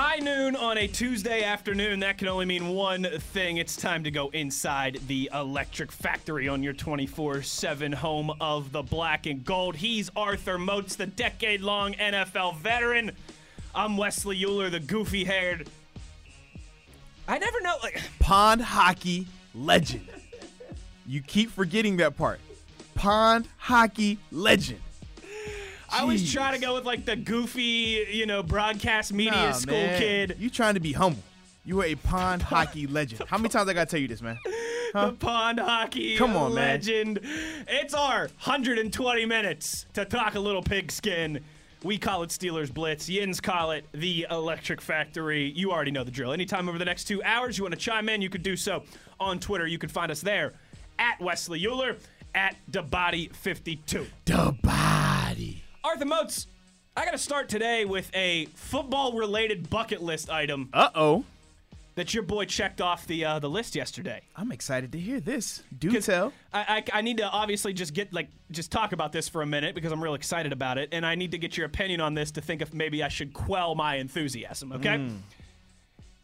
High noon on a Tuesday afternoon. That can only mean one thing. It's time to go inside the electric factory on your 24 7 home of the black and gold. He's Arthur Moats, the decade long NFL veteran. I'm Wesley Euler, the goofy haired. I never know. Like, Pond hockey legend. You keep forgetting that part. Pond hockey legend. I always try to go with like the goofy, you know, broadcast media Nah, school man. kid. You trying to be humble. You are a pond hockey legend. How many times I gotta tell you this, man? the pond hockey Come on, man. legend. It's our 120 minutes to talk a little pigskin. We call it Steelers Blitz. Yins call it the Electric Factory. You already know the drill. Anytime over the next two hours you want to chime in, you could do so on Twitter. You can find us there at Wesley Euler, at DeBody52. The body. Arthur Moats, I got to start today with a football related bucket list item Uh oh. that your boy checked off the uh, the list yesterday. I'm excited to hear this. Do tell. I, I, I need to obviously just get like just talk about this for a minute because I'm real excited about it, and I need to get your opinion on this to think if maybe I should quell my enthusiasm. Okay.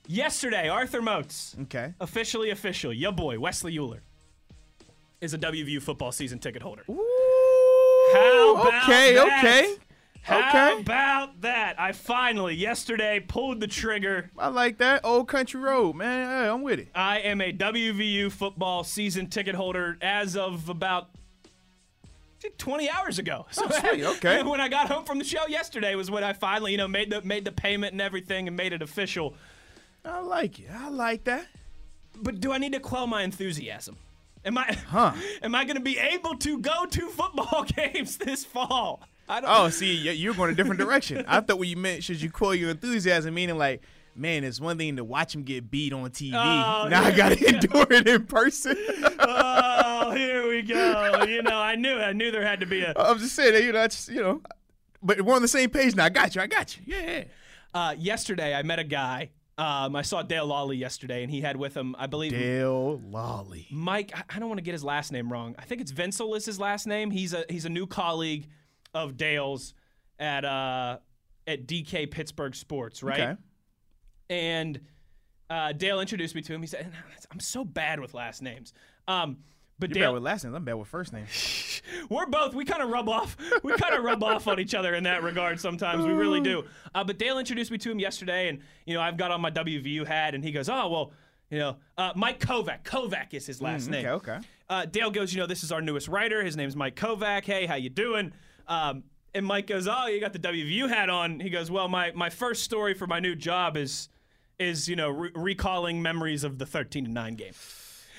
Yesterday, Arthur Moats, Okay. officially official, your boy Wesley Euler, is a WVU football season ticket holder. Ooh, How about okay, that? okay. How Okay. about that? I finally yesterday pulled the trigger. I like that. Old country road, man. Hey, I'm with it. I am a WVU football season ticket holder as of about 20 hours ago. So Oh, sweet, okay. when I got home from the show yesterday was when I finally, you know, made the made the payment and everything and made it official. I like it. I like that. But do I need to quell my enthusiasm? Am I Huh. am I going to be able to go to football games this fall? I don't Oh, see, you're going a different direction. I thought what you meant should you quell your enthusiasm, meaning like, man, it's one thing to watch him get beat on TV. Oh, now I gotta endure it in person. Oh, here we go. You know, I knew I knew there had to be a I'm just saying you know, I just, you know, but we're on the same page now. I got you. I got you. Yeah. Uh, yesterday, I met a guy. Um, I saw Dale Lolley yesterday, and he had with him, I believe, Dale Lolley. Mike. I- I don't want to get his last name wrong. I think it's Vincel is his last name. He's a he's a new colleague of Dale's at uh at DK Pittsburgh Sports, right? Okay. And uh, Dale introduced me to him. He said, "I'm so bad with last names." Um, but You're Dale, bad with last names. I'm bad with first names. we're both we kind of rub off we kind of rub off on each other in that regard sometimes. We really do. Uh, but dale introduced me to him yesterday and you know i've got on my wvu hat and he goes oh well you know uh, mike kovac. Kovac is his last name. Mm, okay, okay. uh, dale goes you know this is our newest writer. His name's mike kovac. Hey how you doing? Um, and mike goes oh you got the wvu hat on. He goes well my, my first story for my new job is is you know re- recalling memories of the 13 to 9 game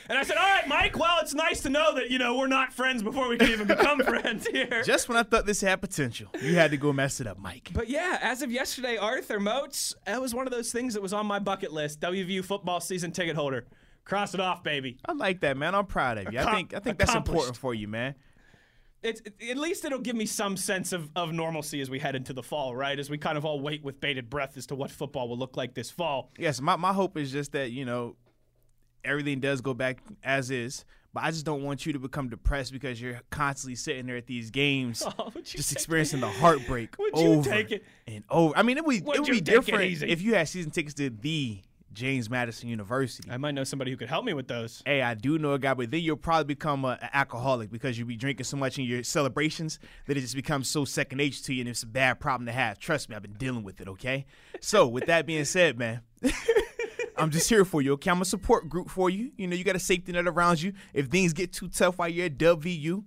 and I said, "All right, Mike. Well, it's nice to know that you know we're not friends before we can even become friends here." Just when I thought this had potential, you had to go mess it up, Mike. but yeah, as of yesterday, Arthur Moats, that was one of those things that was on my bucket list. WVU football season ticket holder. Cross it off, baby. I like that, man. I'm proud of you. I think I think that's important for you, man. It's at least it'll give me some sense of, of normalcy as we head into the fall, right? As we kind of all wait with bated breath as to what football will look like this fall. Yes, my, my hope is just that, you know, everything does go back as is. But I just don't want you to become depressed because you're constantly sitting there at these games, Oh, just experiencing the heartbreak Would you over take it? and over. I mean, it would, Would it would be different if you had season tickets to the James Madison University. I might know somebody who could help me with those. Hey, I do know a guy, but then you'll probably become a, an alcoholic because you'll be drinking so much in your celebrations that it just becomes so second nature to you, and it's a bad problem to have. Trust me, I've been dealing with it. Okay, so with that being said, man. I'm just here for you, okay? I'm a support group for you. You know, you got a safety net around you. If things get too tough while you're at WVU,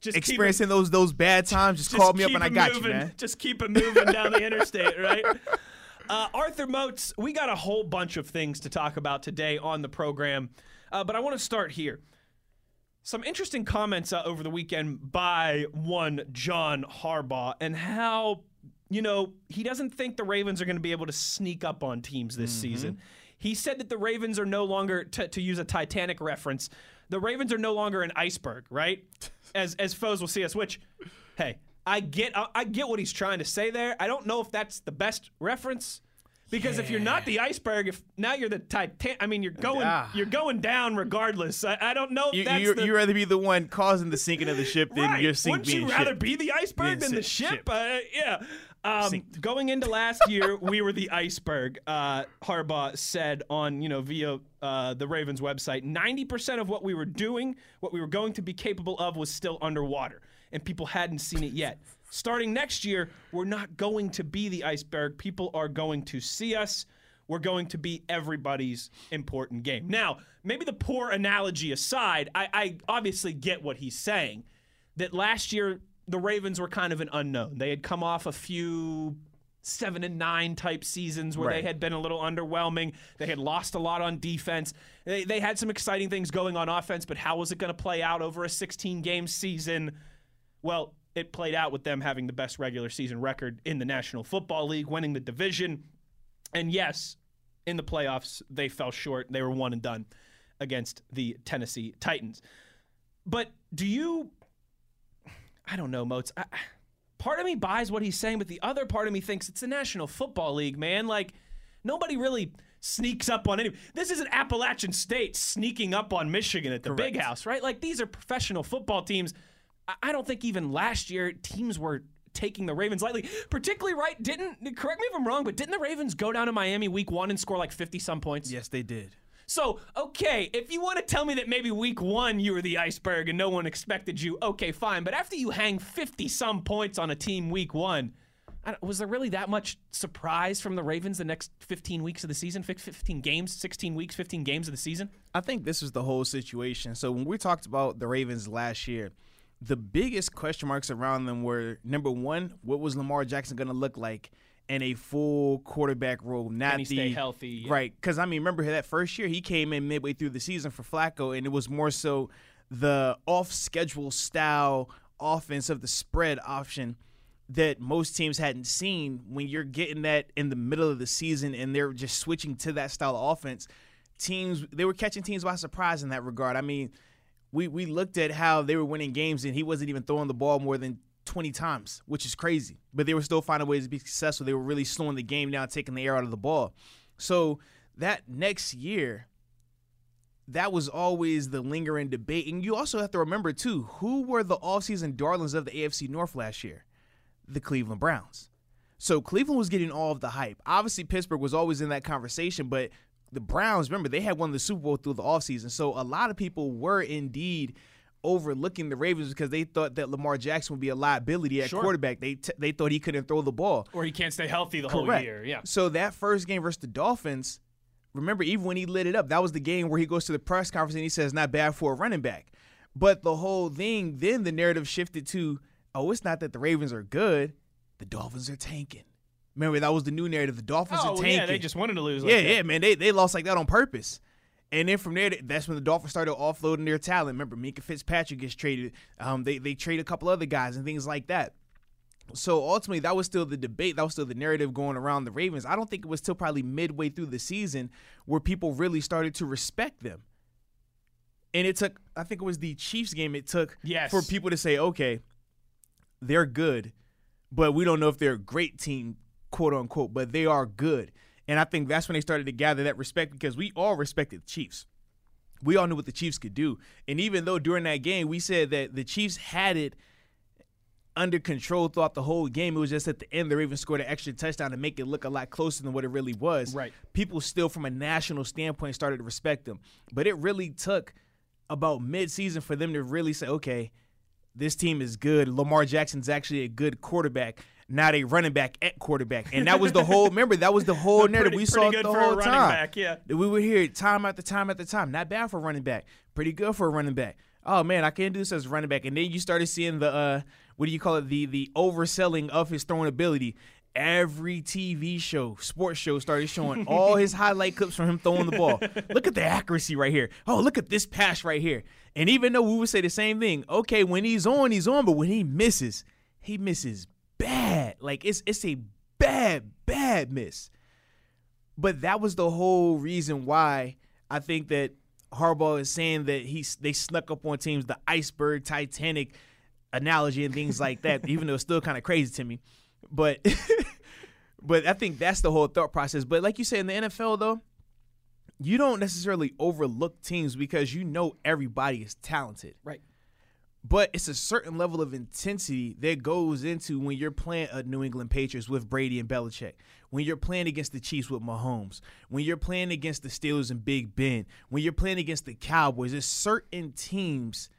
Just it- experiencing those those bad times, just, Just call me up and I got moving. you, man. Just keep it moving down the interstate, right? Uh, Arthur Moats, we got a whole bunch of things to talk about today on the program, uh, but I want to start here. Some interesting comments uh, over the weekend by one John Harbaugh and how you know, he doesn't think the Ravens are going to be able to sneak up on teams this Mm-hmm. season. He said that the Ravens are no longer, to, to use a Titanic reference, the Ravens are no longer an iceberg, right? As as foes will see us. Which, hey, I get I, I get what he's trying to say there. I don't know if that's the best reference. Because if you're not the iceberg, if now you're the Titanic, I mean, you're going, Ah. you're going down regardless. I, I don't know if You, that's you, the, rather be the one causing the sinking of the ship than right. your sink Wouldn't being you rather ship. be the iceberg Being than the ship? ship. Uh, yeah. Um, going into last year, we were the iceberg. Uh, Harbaugh said on you know via uh, the Ravens website, ninety percent of what we were doing, what we were going to be capable of, was still underwater, and people hadn't seen it yet. Starting next year, we're not going to be the iceberg. People are going to see us. We're going to be everybody's important game. Now, maybe the poor analogy aside, I, I obviously get what he's saying. That last year the Ravens were kind of an unknown. They had come off a few seven and nine type seasons where they had been a little underwhelming. They had lost a lot on defense. They, they had some exciting things going on offense, but how was it going to play out over a 16 game season? Well, it played out with them having the best regular season record in the National Football League, winning the division. And yes, in the playoffs, they fell short. They were one and done against the Tennessee Titans. But do you I don't know, Moats. I, part of me buys what he's saying, but the other part of me thinks it's the National Football League, man. Like nobody really sneaks up on any. This isn't Appalachian State sneaking up on Michigan at the Big House, right? Like these are professional football teams. I, I don't think even last year teams were taking the Ravens lightly. Particularly, right? Didn't correct me if I'm wrong, but didn't the Ravens go down to Miami Week One and score like 50 some points? Yes, they did. So, okay, if you want to tell me that maybe week one you were the iceberg and no one expected you, okay, fine. But after you hang 50 some points on a team week one, was there really that much surprise from the Ravens the next 15 weeks of the season? 15 games, 16 weeks, 15 games of the season? I think this is the whole situation. So when we talked about the Ravens last year, the biggest question marks around them were number one, what was Lamar Jackson going to look like in a full quarterback role? Not he the stay healthy? Yeah. right? Because I mean, remember that first year he came in midway through the season for Flacco, and it was more so the off-schedule style offense of the spread option that most teams hadn't seen. When you're getting that in the middle of the season, and they're just switching to that style of offense teams they were catching teams by surprise in that regard. I mean, we we looked at how they were winning games and he wasn't even throwing the ball more than 20 times, which is crazy. But they were still finding ways to be successful. They were really slowing the game down, taking the air out of the ball. So that next year, that was always the lingering debate. And you also have to remember too, who were the offseason darlings of the AFC North last year? The Cleveland Browns. So Cleveland was getting all of the hype. Obviously, Pittsburgh was always in that conversation, but the Browns, remember, they had won the Super Bowl through the offseason. So a lot of people were indeed overlooking the Ravens because they thought that Lamar Jackson would be a liability at Sure. quarterback. They t- they thought he couldn't throw the ball. Or he can't stay healthy the whole year. Yeah. So that first game versus the Dolphins, remember, even when he lit it up, that was the game where he goes to the press conference and he says, not bad for a running back. But the whole thing, then the narrative shifted to, oh, it's not that the Ravens are good, the Dolphins are tanking. Remember, that was the new narrative. The Dolphins Oh, are tanking. yeah, they just wanted to lose. Like yeah, that. yeah, man. They, they lost like that on purpose. And then from there, that's when the Dolphins started offloading their talent. Remember, Minkah Fitzpatrick gets traded. Um, they they trade a couple other guys and things like that. So ultimately, that was still the debate. That was still the narrative going around the Ravens. I don't think it was till probably midway through the season where people really started to respect them. And it took, I think it was the Chiefs game. It took Yes. for people to say, okay, they're good, but we don't know if they're a great team, quote unquote, but they are good. And I think that's when they started to gather that respect because we all respected the Chiefs. We all knew what the Chiefs could do. And even though during that game we said that the Chiefs had it under control throughout the whole game, it was just at the end the Ravens scored an extra touchdown to make it look a lot closer than what it really was. Right. People still, from a national standpoint, started to respect them. But it really took about mid-season for them to really say, okay, this team is good. Lamar Jackson's actually a good quarterback. Now they running back at quarterback, and that was the whole. remember, that was the whole narrative we pretty saw good the for a whole running time. back, yeah. We would hear time after time after time. Not bad for a running back. Pretty good for a running back. Oh man, I can't do this as a running back. And then you started seeing the uh, what do you call it? The the overselling of his throwing ability. Every TV show, sports show, started showing all his highlight clips from him throwing the ball. Look at the accuracy right here. Oh, look at this pass right here. And even though we would say the same thing, okay, when he's on, he's on, but when he misses, he misses bad. Like it's it's a bad, bad miss. But that was the whole reason why I think that Harbaugh is saying that he's they snuck up on teams, the iceberg, Titanic analogy and things like that, even though it's still kind of crazy to me. But but I think that's the whole thought process. But like you say in the NFL though, you don't necessarily overlook teams because you know everybody is talented. Right. But it's a certain level of intensity that goes into when you're playing a New England Patriots with Brady and Belichick, when you're playing against the Chiefs with Mahomes, when you're playing against the Steelers and Big Ben, when you're playing against the Cowboys. There's certain teams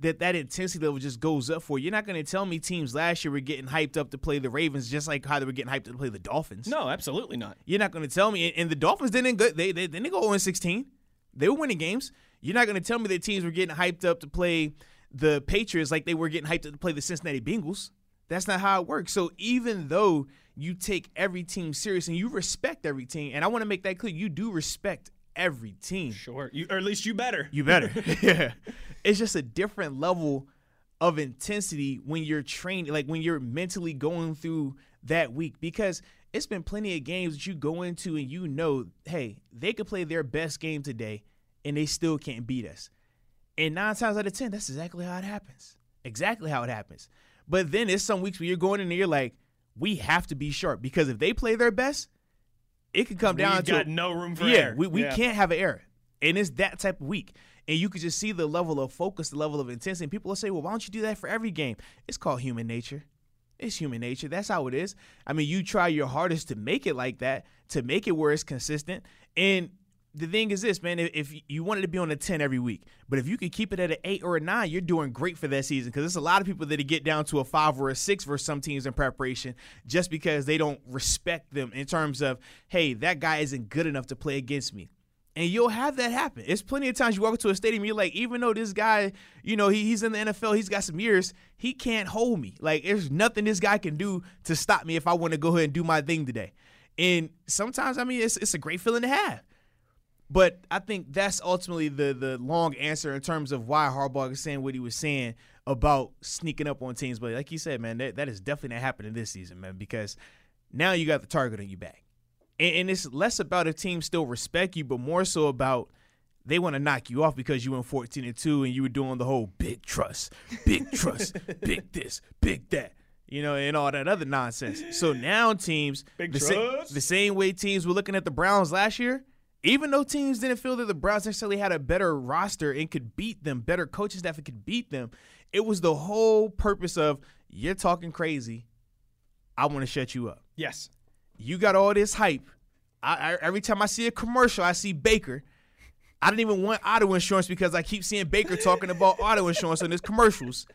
that that intensity level just goes up for. You're not going to tell me teams last year were getting hyped up to play the Ravens just like how they were getting hyped up to play the Dolphins. No, absolutely not. You're not going to tell me. And the Dolphins didn't go. They they didn't go 0 16. They were winning games. You're not going to tell me that teams were getting hyped up to play the Patriots like they were getting hyped up to play the Cincinnati Bengals. That's not how it works. So even though you take every team serious and you respect every team, and I want to make that clear, you do respect every team. Sure, you or at least you better. You better. yeah, it's just a different level of intensity when you're training, like when you're mentally going through that week, because it's been plenty of games that you go into and you know, hey, they could play their best game today and they still can't beat us. And nine times out of ten, that's exactly how it happens. Exactly how it happens. But then it's some weeks where you're going in and you're like, we have to be sharp because if they play their best, it could come down We've to got no room for yeah, error. we, we Yeah. can't have an error. And it's that type of week. And you could just see the level of focus, the level of intensity. And people will say, well, why don't you do that for every game? It's called human nature. It's human nature. That's how it is. I mean, you try your hardest to make it like that, to make it where it's consistent. And the thing is this, man, if- you wanted to be on a 10 every week, but if you could keep it at an 8 or a 9, you're doing great for that season because there's a lot of people that get down to a 5 or a 6 for some teams in preparation just because they don't respect them in terms of, hey, that guy isn't good enough to play against me. And you'll have that happen. It's plenty of times you walk into a stadium, you're like, even though this guy, you know, he, he's in the NFL, he's got some years, he can't hold me. Like, there's nothing this guy can do to stop me if I want to go ahead and do my thing today. And sometimes, I mean, it's, it's a great feeling to have. But I think that's ultimately the the long answer in terms of why Harbaugh is saying what he was saying about sneaking up on teams. But like you said, man, that, that is definitely not happening this season, man, because now you got the target on your back. And, and it's less about if teams still respect you, but more so about they want to knock you off because you went 14 and 2 and you were doing the whole big trust, big trust, big this, big that. You know, and all that other nonsense. So now teams, the, sa- the same way teams were looking at the Browns last year, even though teams didn't feel that the Browns necessarily had a better roster and could beat them, better coaching staff and could beat them, it was the whole purpose of you're talking crazy. I want to shut you up. Yes. You got all this hype. I, I, every time I see a commercial, I see Baker. I didn't even want auto insurance because I keep seeing Baker talking about auto insurance in his commercials.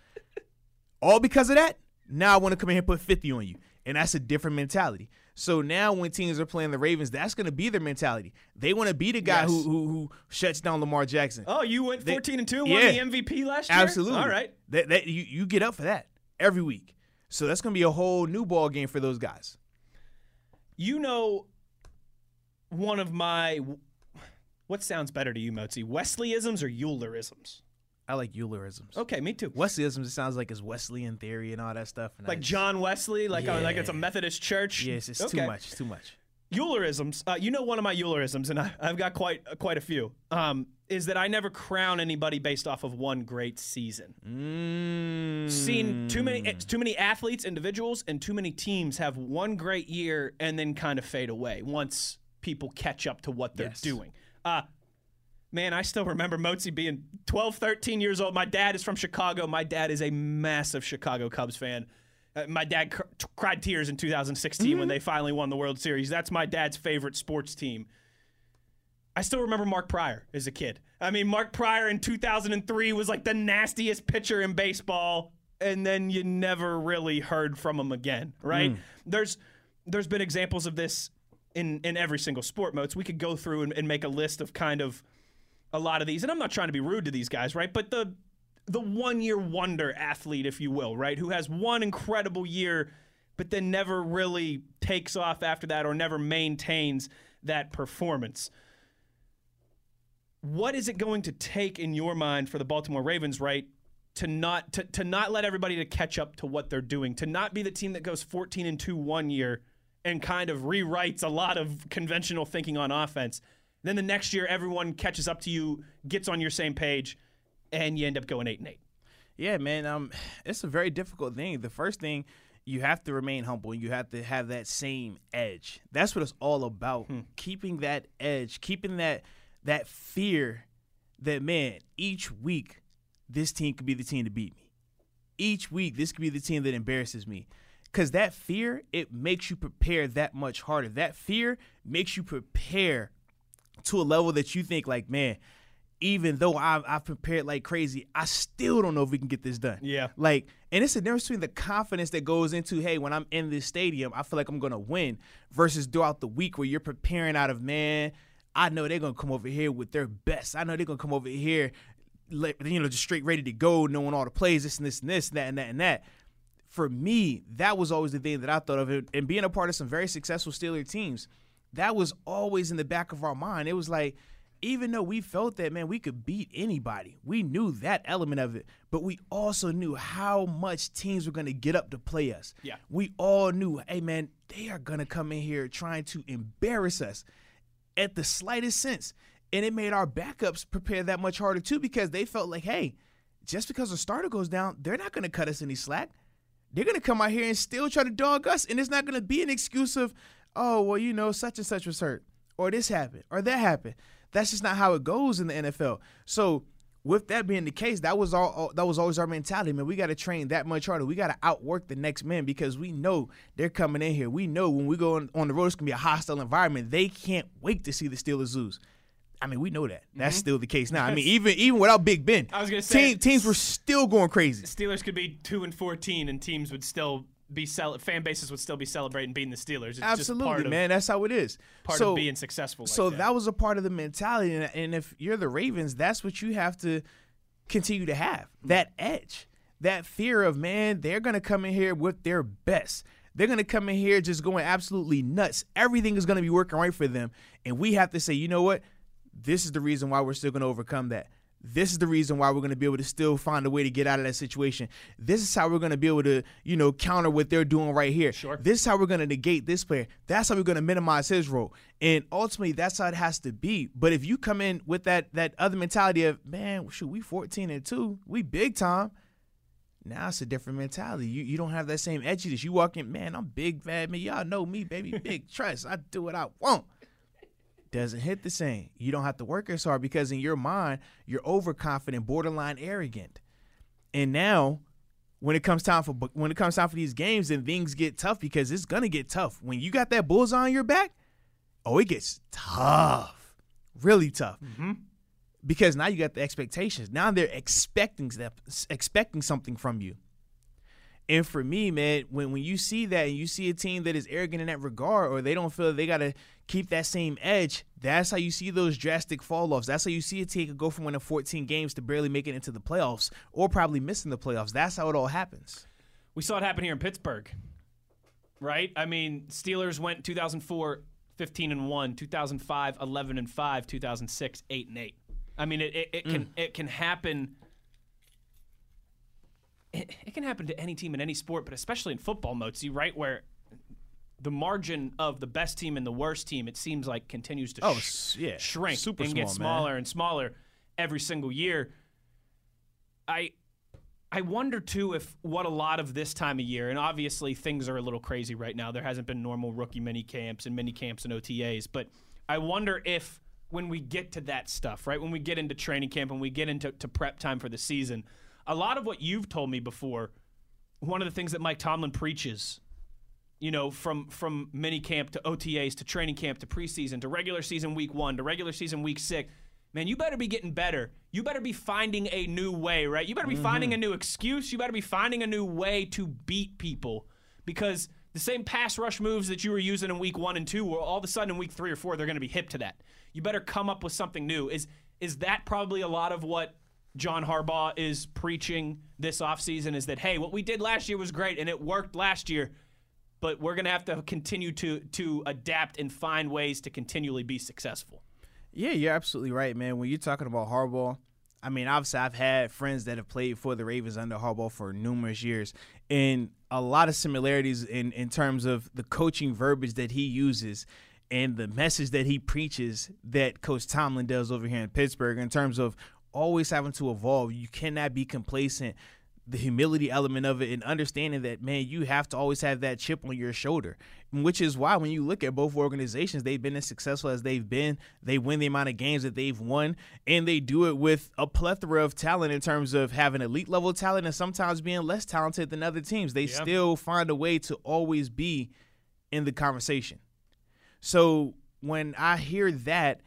All because of that, now I want to come in here and put 50 on you. And that's a different mentality. So now when teams are playing the Ravens, that's going to be their mentality. They want to be the guy Yes. who, who who shuts down Lamar Jackson. Oh, you went They- 14 and 2, won yeah. the MVP last year? Absolutely. All right. That, that you, you get up for that every week. So that's going to be a whole new ball game for those guys. You know one of my what sounds better to you, Mozi? Wesleyisms or Eulerisms? I like Eulerisms. Okay, me too. Wesleyisms, it sounds like it's Wesleyan theory and all that stuff. And Like just- John Wesley, like uh, like it's a Methodist church. Yes, it's Okay. too much. It's too much. Eulerisms. Uh, you know one of my Eulerisms, and I, I've got quite quite a few. Um, is that I never crown anybody based off of one great season. Mm. Seen too many eh, too many athletes, individuals, and too many teams have one great year and then kind of fade away once people catch up to what they're Yes. doing. Uh, man, I still remember Mozi being 12, 13 years old. My dad is from Chicago. My dad is a massive Chicago Cubs fan. Uh, my dad cr- cried tears in 2016 when they finally won the World Series. That's my dad's favorite sports team. I still remember Mark Prior as a kid. I mean, Mark Prior in 2003 was like the nastiest pitcher in baseball, and then you never really heard from him again, right? There's there's been examples of this in in every single sport Moats. We could go through and, and make a list of kind of a lot of these, and I'm not trying to be rude to these guys, right? But the the one year wonder athlete, if you will, right, who has one incredible year, but then never really takes off after that or never maintains that performance. What is it going to take in your mind for the Baltimore Ravens, right, to not to, to not let everybody to catch up to what they're doing, to not be the team that goes 14 and 2 one year and kind of rewrites a lot of conventional thinking on offense. Then the next year everyone catches up to you, gets on your same page, and you end up going 8 and 8. Yeah, man. Um, it's a very difficult thing. The first thing you have to remain humble. And you have to have that same edge. That's what it's all about. Hmm. Keeping that edge, keeping that that fear that man, each week this team could be the team to beat me. Each week this could be the team that embarrasses me. Cause that fear, it makes you prepare that much harder. That fear makes you prepare to a level that you think like, man, even though I've, I've prepared like crazy, I still don't know if we can get this done. Yeah. Like, and it's a difference between the confidence that goes into, hey, when I'm in this stadium, I feel like I'm going to win, versus throughout the week where you're preparing out of, man, I know they're going to come over here with their best. I know they're going to come over here, you know, just straight ready to go, knowing all the plays, this and this and this, and that and that and that. For me, that was always the thing that I thought of. And being a part of some very successful Steeler teams, that was always in the back of our mind. It was like, even though we felt that, man, we could beat anybody, we knew that element of it, but we also knew how much teams were going to get up to play us. Yeah. We all knew, hey, man, they are going to come in here trying to embarrass us at the slightest sense. And it made our backups prepare that much harder, too, because they felt like, hey, just because the starter goes down, they're not going to cut us any slack. They're going to come out here and still try to dog us. And it's not going to be an excuse of, oh, well, you know, such and such was hurt, or this happened, or that happened that's just not how it goes in the NFL. So with that being the case, that was all. That was always our mentality, man. We got to train that much harder. We got to outwork the next man because we know they're coming in here. We know when we go on, on the road, it's gonna be a hostile environment. They can't wait to see the Steelers lose. I mean, we know that. That's mm-hmm. still the case now. I mean, even even without Big Ben, I was gonna say team, teams were still going crazy. Steelers could be two and fourteen, and teams would still be cel- fan bases would still be celebrating beating the Steelers. It's Absolutely, of, man. That's how it is. Part so, of being successful. Like so that. that was a part of the mentality, and, and if you're the Ravens, that's what you have to continue to have that edge, that fear of man. They're gonna come in here with their best. They're gonna come in here just going absolutely nuts. Everything is gonna be working right for them, and we have to say, you know what? This is the reason why we're still gonna overcome that. This is the reason why we're going to be able to still find a way to get out of that situation. This is how we're going to be able to, you know, counter what they're doing right here. Sure. This is how we're going to negate this player. That's how we're going to minimize his role. And ultimately, that's how it has to be. But if you come in with that that other mentality of, man, shoot, we 14 and 2, we big time. Now it's a different mentality. You you don't have that same edginess. You walk in, man, I'm big, bad man. Y'all know me, baby. Big trust. I do what I want doesn't hit the same. You don't have to work as hard because in your mind, you're overconfident, borderline arrogant. And now, when it comes time for when it comes time for these games, then things get tough because it's gonna get tough. When you got that bullseye on your back, oh, it gets tough, really tough. Mm-hmm. Because now you got the expectations. Now they're expecting that, expecting something from you. And for me, man, when, when you see that and you see a team that is arrogant in that regard, or they don't feel they got to keep that same edge, that's how you see those drastic fall offs. That's how you see a team go from winning 14 games to barely making it into the playoffs or probably missing the playoffs. That's how it all happens. We saw it happen here in Pittsburgh, right? I mean, Steelers went 2004 15 and 1, 2005 11 and 5, 2006 8 and 8. I mean, it, it, it can mm. it can happen it, it, can happen to any team in any sport, but especially in football, Mozi, right? Where the margin of the best team and the worst team, it seems like continues to oh, sh- yeah. shrink Super and small, get smaller man. and smaller every single year. I I wonder too if what a lot of this time of year, and obviously things are a little crazy right now. There hasn't been normal rookie mini camps and mini camps and OTAs, but I wonder if when we get to that stuff, right? When we get into training camp and we get into prep time for the season, a lot of what you've told me before, one of the things that Mike Tomlin preaches, you know, from from mini camp to OTAs to training camp to preseason to regular season week one to regular season week six, man, you better be getting better. You better be finding a new way, right? You better be mm-hmm. finding a new excuse. You better be finding a new way to beat people because the same pass rush moves that you were using in week one and two, well, all of a sudden in week three or four, they're going to be hip to that. You better come up with something new. Is is that probably a lot of what John Harbaugh is preaching this offseason is that, hey, what we did last year was great and it worked last year, but we're going to have to continue to, to adapt and find ways to continually be successful. Yeah, you're absolutely right, man. When you're talking about Harbaugh, I mean, obviously, I've had friends that have played for the Ravens under Harbaugh for numerous years, and a lot of similarities in in terms of the coaching verbiage that he uses and the message that he preaches that Coach Tomlin does over here in Pittsburgh in terms of always having to evolve. You cannot be complacent. The humility element of it and understanding that, man, you have to always have that chip on your shoulder, which is why when you look at both organizations, they've been as successful as they've been. They win the amount of games that they've won, and they do it with a plethora of talent in terms of having elite level talent and sometimes being less talented than other teams. They Yeah. still find a way to always be in the conversation. So when I hear that,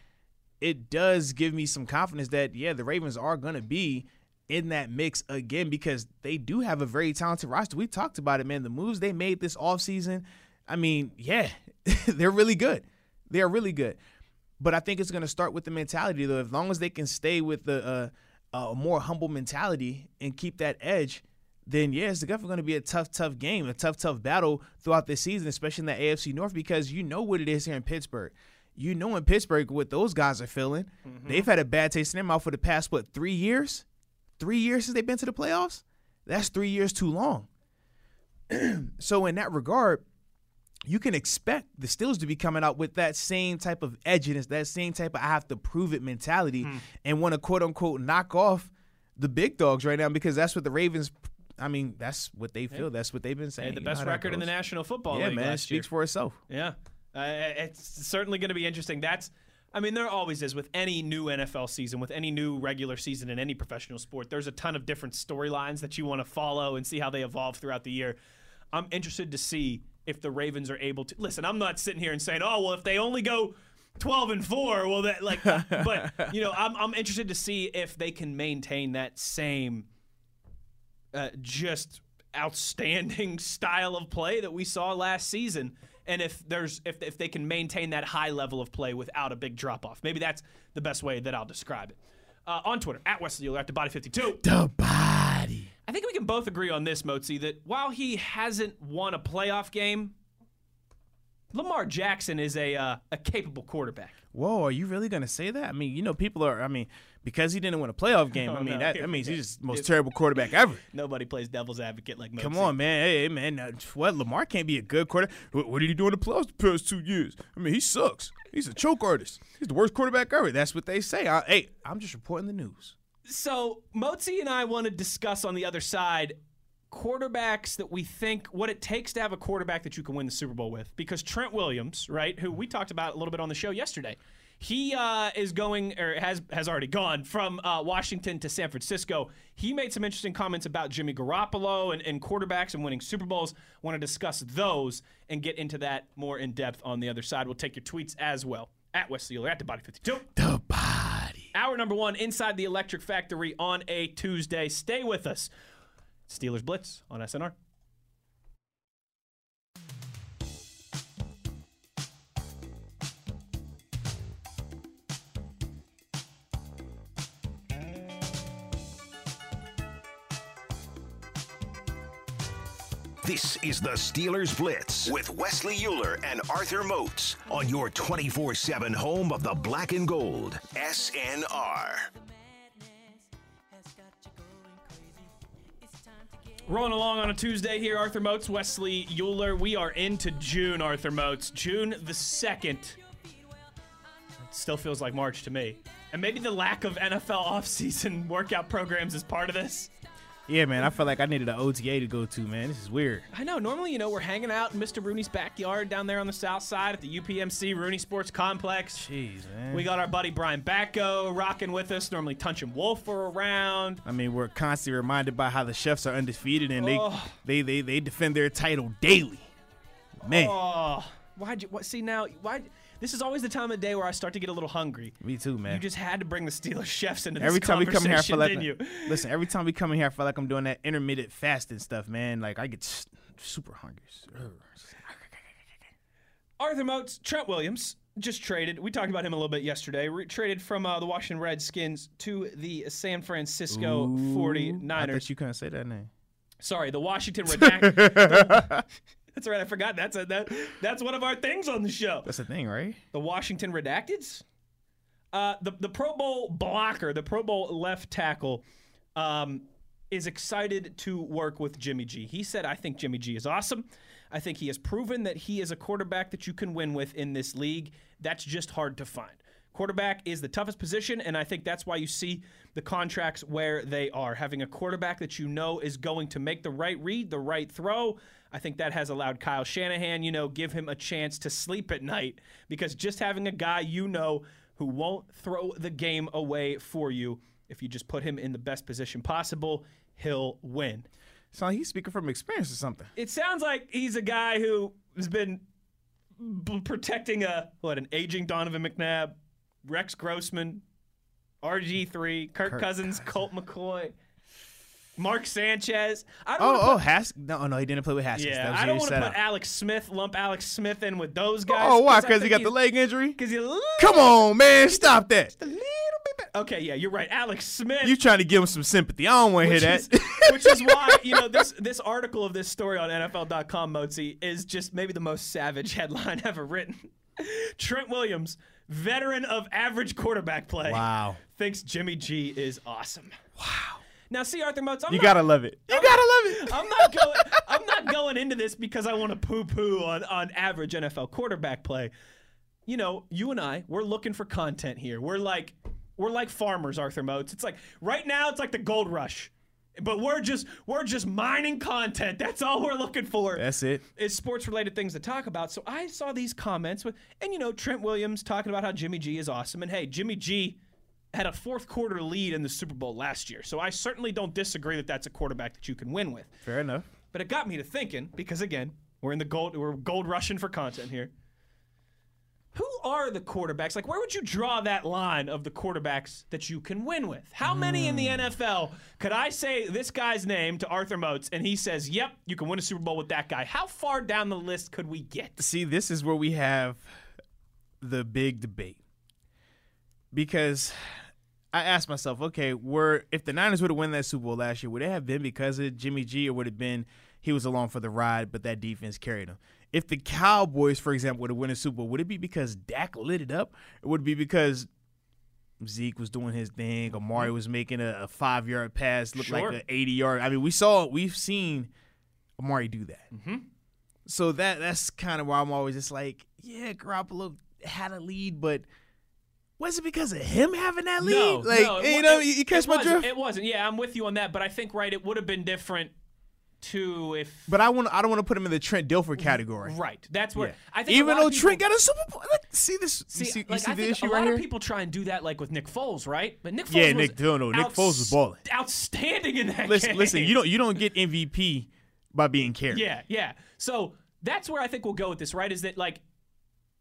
it does give me some confidence that yeah, the Ravens are going to be in that mix again because they do have a very talented roster. We talked about it, man. The moves they made this offseason, I mean, yeah, they're really good. They are really good. But I think it's going to start with the mentality though. As long as they can stay with the uh, a more humble mentality and keep that edge, then yeah, it's definitely going to be a tough, tough game, a tough, tough battle throughout the season, especially in the AFC North, because you know what it is here in Pittsburgh. You know in Pittsburgh what those guys are feeling. Mm-hmm. They've had a bad taste in their mouth for the past what three years, three years since they've been to the playoffs. That's three years too long. so in that regard, you can expect the Steelers to be coming out with that same type of edginess, that same type of I have to prove it mentality, hmm. and want to quote unquote knock off the big dogs right now because that's what the Ravens. I mean, that's what they feel. That's what they've been They saying. had the You know best record in the. National Football Yeah, League man, it last year. speaks for itself. Yeah, uh, it's certainly going to be interesting. That's, I mean, there always is with any new NFL season, with any new regular season in any professional sport. There's a ton of different storylines that you want to follow and see how they evolve throughout the year. I'm interested to see if the Ravens are able to. Listen, I'm not sitting here and saying, oh, well, if they only go. 12 and 4 well that like but you know I'm I'm interested to see if they can maintain that same uh, just outstanding style of play that we saw last season and if there's if, if they can maintain that high level of play without a big drop off maybe that's the best way that i'll describe it uh, on twitter at wesley Euler, at the body 52 The body. i think we can both agree on this Mozi, that while he hasn't won a playoff game lamar jackson is a uh, a capable quarterback Whoa, are you really gonna say that? I mean, you know, people are. I mean, because he didn't win a playoff oh, game. Oh, I mean, no. that, that means he's just the most terrible quarterback ever. nobody plays devil's advocate like Mozi. Come on, man. Hey, man. What? Lamar can't be a good quarterback. What, what did he do in the playoffs the past two years? I mean, he sucks. He's a choke artist. He's the worst quarterback ever. That's what they say. I, hey, I'm just reporting the news. So Mozi and I want to discuss on the other side quarterbacks that we think what it takes to have a quarterback that you can win the Super Bowl with. Because Trent Williams, right, who we talked about a little bit on the show yesterday, he uh, is going or has has already gone from uh, Washington to San Francisco. He made some interesting comments about Jimmy Garoppolo and, and quarterbacks and winning Super Bowls. Want to discuss those and get into that more in depth on the other side. We'll take your tweets as well at Wesley Euler at the Body 52. The body. Hour number one inside the Electric Factory on a Tuesday. Stay with us. Steelers Blitz on SNR. This is the Steelers Blitz with Wesley Euler and Arthur Moats on your 24 7 home of the black and gold. SNR. Rolling along on a Tuesday here, Arthur Moats, Wesley Euler. We are into June, Arthur Moats. June the 2nd. It still feels like March to me. And maybe the lack of NFL offseason workout programs is part of this. Yeah, man. I felt like I needed an OTA to go to, man. This is weird. I know. Normally, you know, we're hanging out in Mr. Rooney's backyard down there on the south side at the UPMC Rooney Sports Complex. Jeez, man. We got our buddy Brian Backo rocking with us. Normally, Tunch and Wolf are around. I mean, we're constantly reminded by how the chefs are undefeated and they, Oh. they, they, they defend their title daily. Man, Oh, why'd you? What? See now, why? This is always the time of day where I start to get a little hungry. me too, man. You just had to bring the Steelers chefs into this every time we come here, I feel like you? listen. Every time we come in here, I feel like I'm doing that intermittent fasting stuff, man. Like I get super hungry. Arthur Moats, Trent Williams just traded. We talked about him a little bit yesterday. Traded from uh, the Washington Redskins to the San Francisco I 49ers. thought you couldn't say that name. Sorry, the Washington Redacted. That's right. I forgot. That's a, that. That's one of our things on the show. That's the thing, right? The Washington Redacteds. Uh, the the Pro Bowl blocker, the Pro Bowl left tackle, um, is excited to work with Jimmy G. He said, "I think Jimmy G is awesome. I think he has proven that he is a quarterback that you can win with in this league. That's just hard to find." Quarterback is the toughest position, and I think that's why you see the contracts where they are. Having a quarterback that you know is going to make the right read, the right throw, I think that has allowed Kyle Shanahan, you know, give him a chance to sleep at night because just having a guy you know who won't throw the game away for you, if you just put him in the best position possible, he'll win. So he's speaking from experience or something. It sounds like he's a guy who has been b- protecting a what an aging Donovan McNabb, Rex Grossman, RG3, Kirk, Kirk Cousins, Colt McCoy, Mark Sanchez. I don't Oh, oh, put- Haskins. No, no, he didn't play with Haskins. yeah, I don't want to put. Alex Smith, lump Alex Smith in with those oh, guys. Oh, why? Because he got the leg injury? Because little, Come on, man. Stop that. a little bit better. Okay, yeah, you're right. Alex Smith. You trying to give him some sympathy. I don't want to hear that. is, which is why you know this this article of this story on NFL.com, Mozi, is just maybe the most savage headline ever written. Trent Williams, veteran of average quarterback play, Wow. thinks Jimmy G is awesome. Wow. Now, see, Arthur Moats, I'm You not, gotta love it. You gotta love it. I'm not going. I'm not going into this because I want to poo-poo on on average NFL quarterback play. You know, you and I, we're looking for content here. We're like, we're like farmers, Arthur Moats. It's like right now, it's like the gold rush, but we're just we're just mining content. That's all we're looking for. That's it. it. Is sports related things to talk about. So I saw these comments with, and you know, Trent Williams talking about how Jimmy G is awesome, and hey, Jimmy G had a fourth quarter lead in the Super Bowl last year. So I certainly don't disagree that that's a quarterback that you can win with. Fair enough. But it got me to thinking because again, we're in the gold we're gold rushing for content here. Who are the quarterbacks? Like where would you draw that line of the quarterbacks that you can win with? How many in the hmm. NFL could I say this guy's name to Arthur Moats and he says, "Yep, you can win a Super Bowl with that guy." How far down the list could we get? See, this is where we have the big debate. Because I asked myself, okay, were if the Niners would have won that Super Bowl last year, would it have been because of Jimmy G or would it have been he was along for the ride, but that defense carried him? If the Cowboys, for example, would have won a Super Bowl, would it be because Dak lit it up? Or would it be because Zeke was doing his thing, Amari was making a, a five yard pass, look Sure. like an 80 yard. I mean, we saw, we've seen Amari do that. Mm-hmm. So that that's kind of why I'm always just like, yeah, Garoppolo had a lead, but was it because of him having that lead? No, like no, it you know, it- you catch my drift. It wasn't. Yeah, I'm with you on that. But I think right, it would have been different too if. but I want I don't want to put him in the Trent Dilfer category. Right. That's where Yeah. I think. Even though Trent got a Super Bowl, like, see this? See, you see, like, see I the think a right lot here? of people try and do that, like with Nick Foles, right? But Nick Foles Yeah, was Nick- no, no, Nick Foles was balling. outstanding in that listen, game. listen, you don't you don't get MVP by being carried. Yeah, yeah. So that's where I think we'll go with this, right? Is that like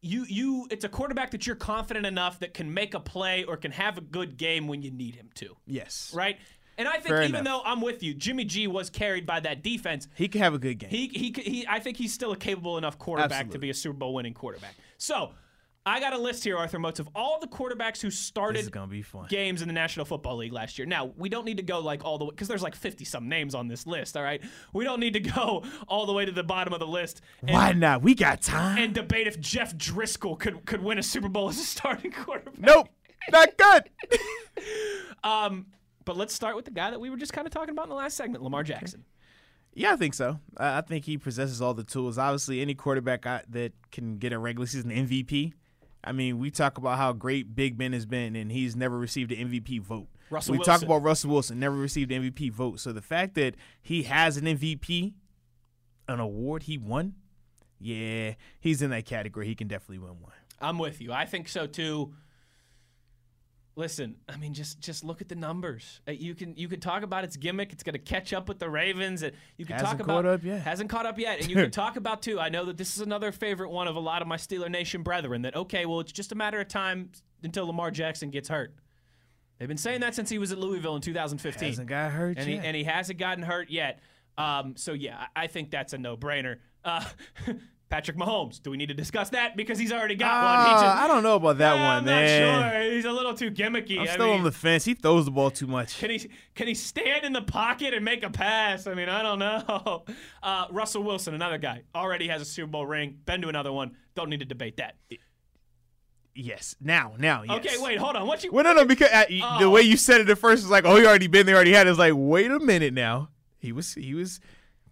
you you it's a quarterback that you're confident enough that can make a play or can have a good game when you need him to, Yes, right? And I think Fair even enough. though I'm with you, Jimmy G was carried by that defense. he can have a good game. He he he. I think he's still a capable enough quarterback to be a Super Bowl winning quarterback. So. I got a list here, Arthur Moats, of all the quarterbacks who started gonna be fun. games in the National Football League last year. Now, we don't need to go like all the way because there's like 50 some names on this list, all right? We don't need to go all the way to the bottom of the list and, Why not? We got time. and debate if Jeff Driskel could could win a Super Bowl as a starting quarterback. nope, not good. Um, but let's start with the guy that we were just kind of talking about in the last segment, Lamar Jackson. Yeah, I think so. I, think he possesses all the tools. Obviously, any quarterback uh, that can get a regular season MVP. I mean, we talk about how great Big Ben has been, and he's never received an MVP vote. Russell we Wilson. talk about Russell Wilson, never received an MVP vote. So the fact that he has an MVP, an award he won, yeah, he's in that category. He can definitely win one. I'm with you. I think so too. Listen, I mean, just just look at the numbers. Uh, You can you can talk about its gimmick. It's going to catch up with the Ravens. Uh, You can Hasn't talk caught about up yet. hasn't caught up yet, and you can talk about too. I know that this is another favorite one of a lot of my Steeler Nation brethren. That okay, well, it's just a matter of time until Lamar Jackson gets hurt. They've been saying that since he was at Louisville in 2015 Hasn't got hurt and he, yet. and he hasn't gotten hurt yet. Um, so yeah, I I think that's a no-brainer. Uh, Patrick Mahomes. Do we need to discuss that because he's already got one? Ah, just- I don't know about that one. I'm man. not sure. He's a little too gimmicky. I'm I still mean, on the fence. He throws the ball too much. can he can he stand in the pocket and make a pass? I mean, I don't know. Uh, Russell Wilson, another guy, already has a Super Bowl ring. Been to another one. Don't need to debate that. Yes. Now, now, yes. Okay, wait, hold on. What you? Well, no, no, because uh, y- the Oh. way you said it at first was like, oh, he already been there, already had. It's like, wait a minute now. He was, he was.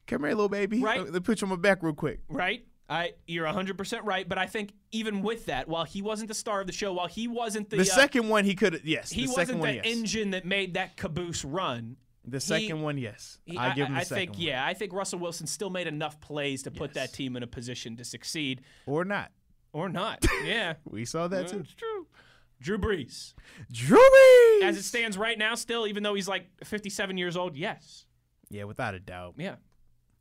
Come here, little baby. Right. Let me put you on my back real quick. right? I you're 100% right, but I think even with that, while he wasn't the star of the show, while he wasn't the, The uh, second one, he could. Yes. he the wasn't second the one, yes. engine that made that caboose run. the second one, yes. He- I give him the I think one. yeah, I think Russell Wilson still made enough plays to put that team in a position to succeed Or not. or not. Yeah. We saw that too. That's true. Drew Brees. Drew Brees. As it stands right now, still, even though he's like 57 years old, yes. Yeah, without a doubt. Yeah.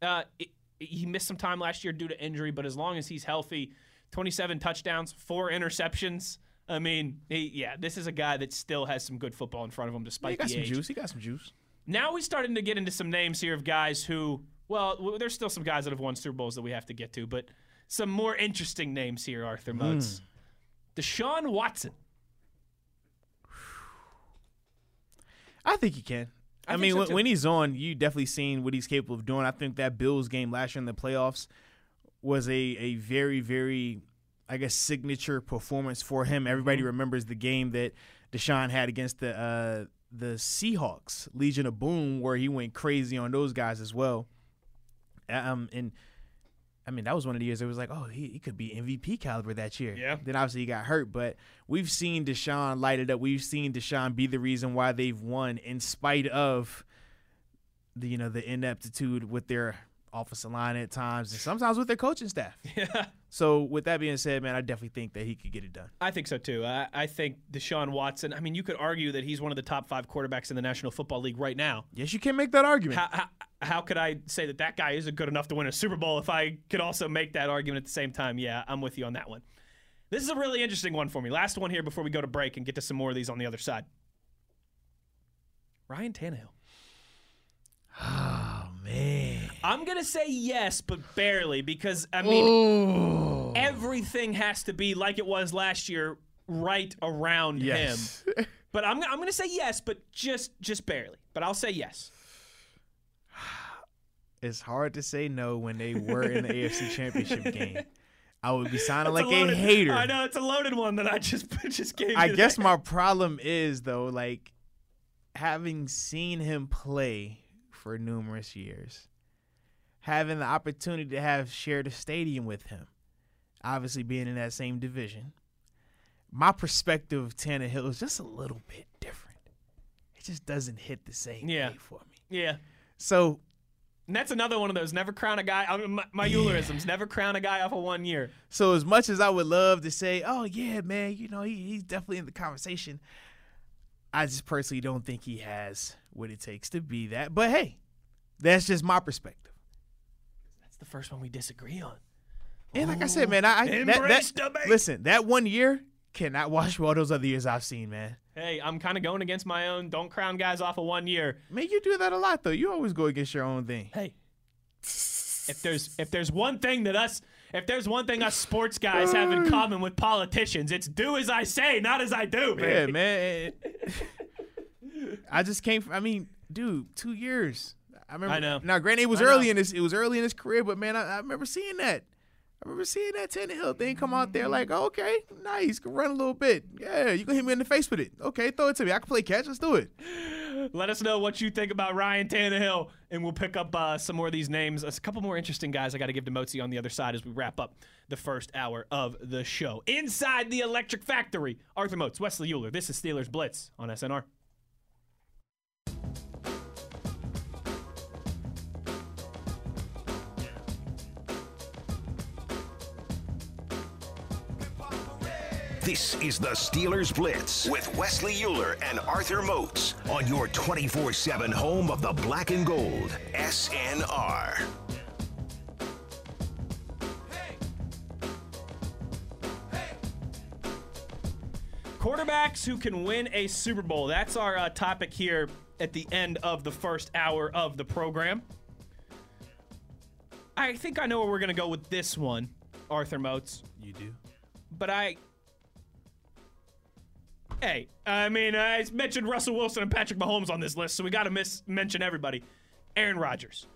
Uh, it, he missed some time last year due to injury, but as long as he's healthy, 27 touchdowns, four interceptions. I mean, he, yeah, this is a guy that still has some good football in front of him He despite got the some age. juice. He got some juice. Now we're starting to get into some names here of guys who, well, there's still some guys that have won Super Bowls that we have to get to, but some more interesting names here, Arthur Hmm. Moats. Deshaun Watson. I think he can. I I, mean, so, when, when he's on, you definitely seen what he's capable of doing. I think that Bills game last year in the playoffs was a a very very, I guess, signature performance for him. Everybody Mm-hmm. remembers the game that Deshaun had against the uh, the Seahawks, Legion of Boom, where he went crazy on those guys as well. Um, and I mean, that was one of the years it was like, oh, he, he could be MVP caliber that year. Yeah. Then obviously he got hurt, but we've seen Deshaun light it up. We've seen Deshaun be the reason why they've won, in spite of the you know the ineptitude with their offensive line at times, and sometimes with their coaching staff. Yeah. So with that being said, man, I definitely think that he could get it done. I think so too. I, I think Deshaun Watson, I mean, you could argue that he's one of the top five quarterbacks in the National Football League right now. Yes, you can make that argument. How, how, how could I say that that guy isn't good enough to win a Super Bowl if I could also make that argument at the same time? Yeah, I'm with you on that one. This is a really interesting one for me. Last one here before we go to break and get to some more of these on the other side. Ryan Tannehill. man. I'm going to say yes, but barely because, I mean, everything has to be like it was last year right around Yes. him. But I'm, I'm going to say yes, but just just barely. But I'll say yes. it's hard to say no when they were in the AFC Championship game. I would be sounding like a, loaded- hater. I know it's a loaded one that I just just gave. I guess there. my problem is though, like having seen him play for numerous years, having the opportunity to have shared a stadium with him, obviously being in that same division, my perspective of Tannehill is just a little bit different. It just doesn't hit the same Yeah. way for me. Yeah. So And that's another one of those never crown a guy. I mean, my, my Eulerisms never crown a guy off of one year. So as much as I would love to say, "Oh yeah, man, you know he, he's definitely in the conversation," I just personally don't think he has what it takes to be that. But hey, that's just my perspective. That's the first one we disagree on. And like I said, man, I, I that, that, listen that one year cannot wash all those other years I've seen, man. Hey, I'm kind of going against my own. Don't crown guys off of one year. Man, you do that a lot though. You always go against your own thing. Hey, if there's if there's one thing that us if there's one thing us sports guys have in common with politicians, it's do as I say, not as I do. Yeah, man. I just came. From, I mean, dude, two years. I remember. I know. Now, granted, it was I know. early in his. It was early in his career, but man, I, I remember seeing that. I remember seeing that Tannehill thing come out there. Like, okay, nice, can run a little bit. Yeah, you can hit me in the face with it. Okay, throw it to me. I can play catch. Let's do it. Let us know what you think about Ryan Tannehill, and we'll pick up uh, some more of these names. A couple more interesting guys I got to give to Mozi on the other side as we wrap up the first hour of the show. Inside the Electric Factory, Arthur Moats, Wesley Euler. This is Steelers Blitz on SNR. This is the Steelers Blitz with Wesley Euler and Arthur Moats on your 24 7 home of the black and gold. SNR. Quarterbacks who can win a Super Bowl. That's our uh, topic here at the end of the first hour of the program. I think I know where we're going to go with this one, Arthur Moats. You do. But I. Hey, I mean, I mentioned Russell Wilson and Patrick Mahomes on this list, so we got to miss mention everybody. Aaron Rodgers.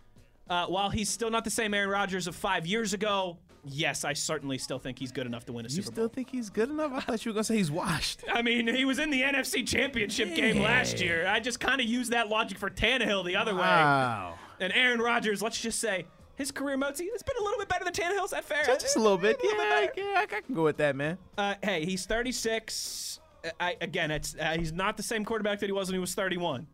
Uh, while he's still not the same Aaron Rodgers of five years ago, yes, I certainly still think he's good enough to win a You Super Bowl. You still think he's good enough? I thought you were gonna say he's washed. I mean, he was in the NFC Championship game last year. I just kind of used that logic for Tannehill the other way. Wow. And Aaron Rodgers, let's just say, his career Mozi, it's been a little bit better than Tannehill. Is that fair? Just a little bit. A little Yeah, better. yeah, I I can go with that, man. Uh, hey, he's 36. I, again, it's uh, he's not the same quarterback that he was when he was 31.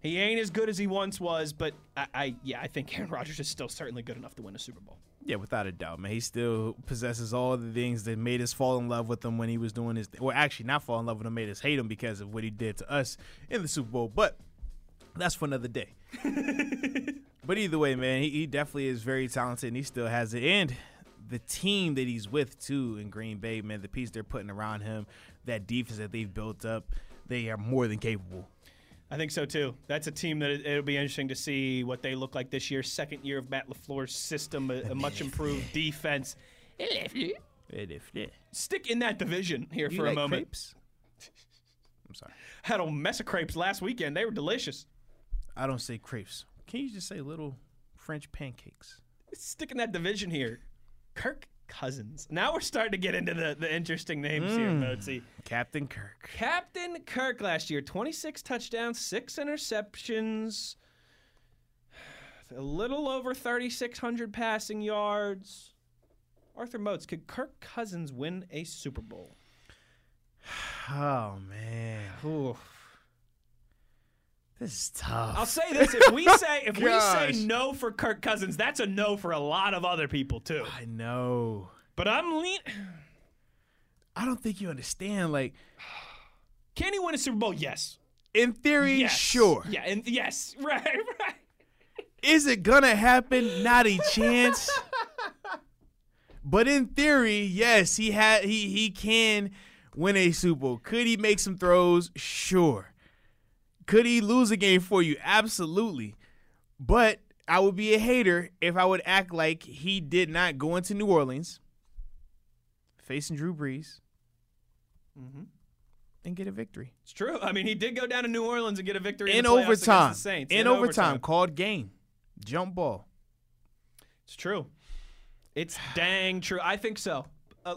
He ain't as good as he once was, but I, I yeah, I think Aaron Rodgers is still certainly good enough to win a Super Bowl. Yeah, without a doubt, man. He still possesses all the things that made us fall in love with him when he was doing his. Well, actually, not fall in love with him, made us hate him because of what he did to us in the Super Bowl. But that's for another day. but either way, man, he, he definitely is very talented, and he still has it. And the team that he's with too in Green Bay, man, the piece they're putting around him, that defense that they've built up, they are more than capable. I think so too. That's a team that it, it'll be interesting to see what they look like this year. Second year of Matt LaFleur's system, a, a much improved defense. Stick in that division here You for like a moment. crepes? I'm sorry. Had a mess of crepes last weekend. They were delicious. I don't say crepes. Can you just say little French pancakes? Stick in that division here. Kirk Cousins. Now we're starting to get into the, the interesting names here, hmm. Mozi. Captain Kirk. Captain Kirk last year, 26 touchdowns, six interceptions, a little over 3,600 passing yards. Arthur Moats, could Kirk Cousins win a Super Bowl? Oh man, Ooh. This is tough. I'll say this: if we say if we Gosh. say no for Kirk Cousins, that's a no for a lot of other people too. I know. But I'm lean. I don't think you understand. Like Can he win a Super Bowl? Yes. in theory, Yes. sure. Yeah. And yes. Right. Right. Is it gonna happen? Not a chance. but in theory, yes, he had he he can win a Super Bowl. Could he make some throws? Sure. Could he lose a game for you? Absolutely. But I would be a hater if I would act like he did not go into New Orleans, facing Drew Brees, mm-hmm. and get a victory It's true. I mean, he did go down to New Orleans and get a victory in, in the overtime. Saints. In overtime, called game, jump ball. It's true. It's dang true. I think so. Uh,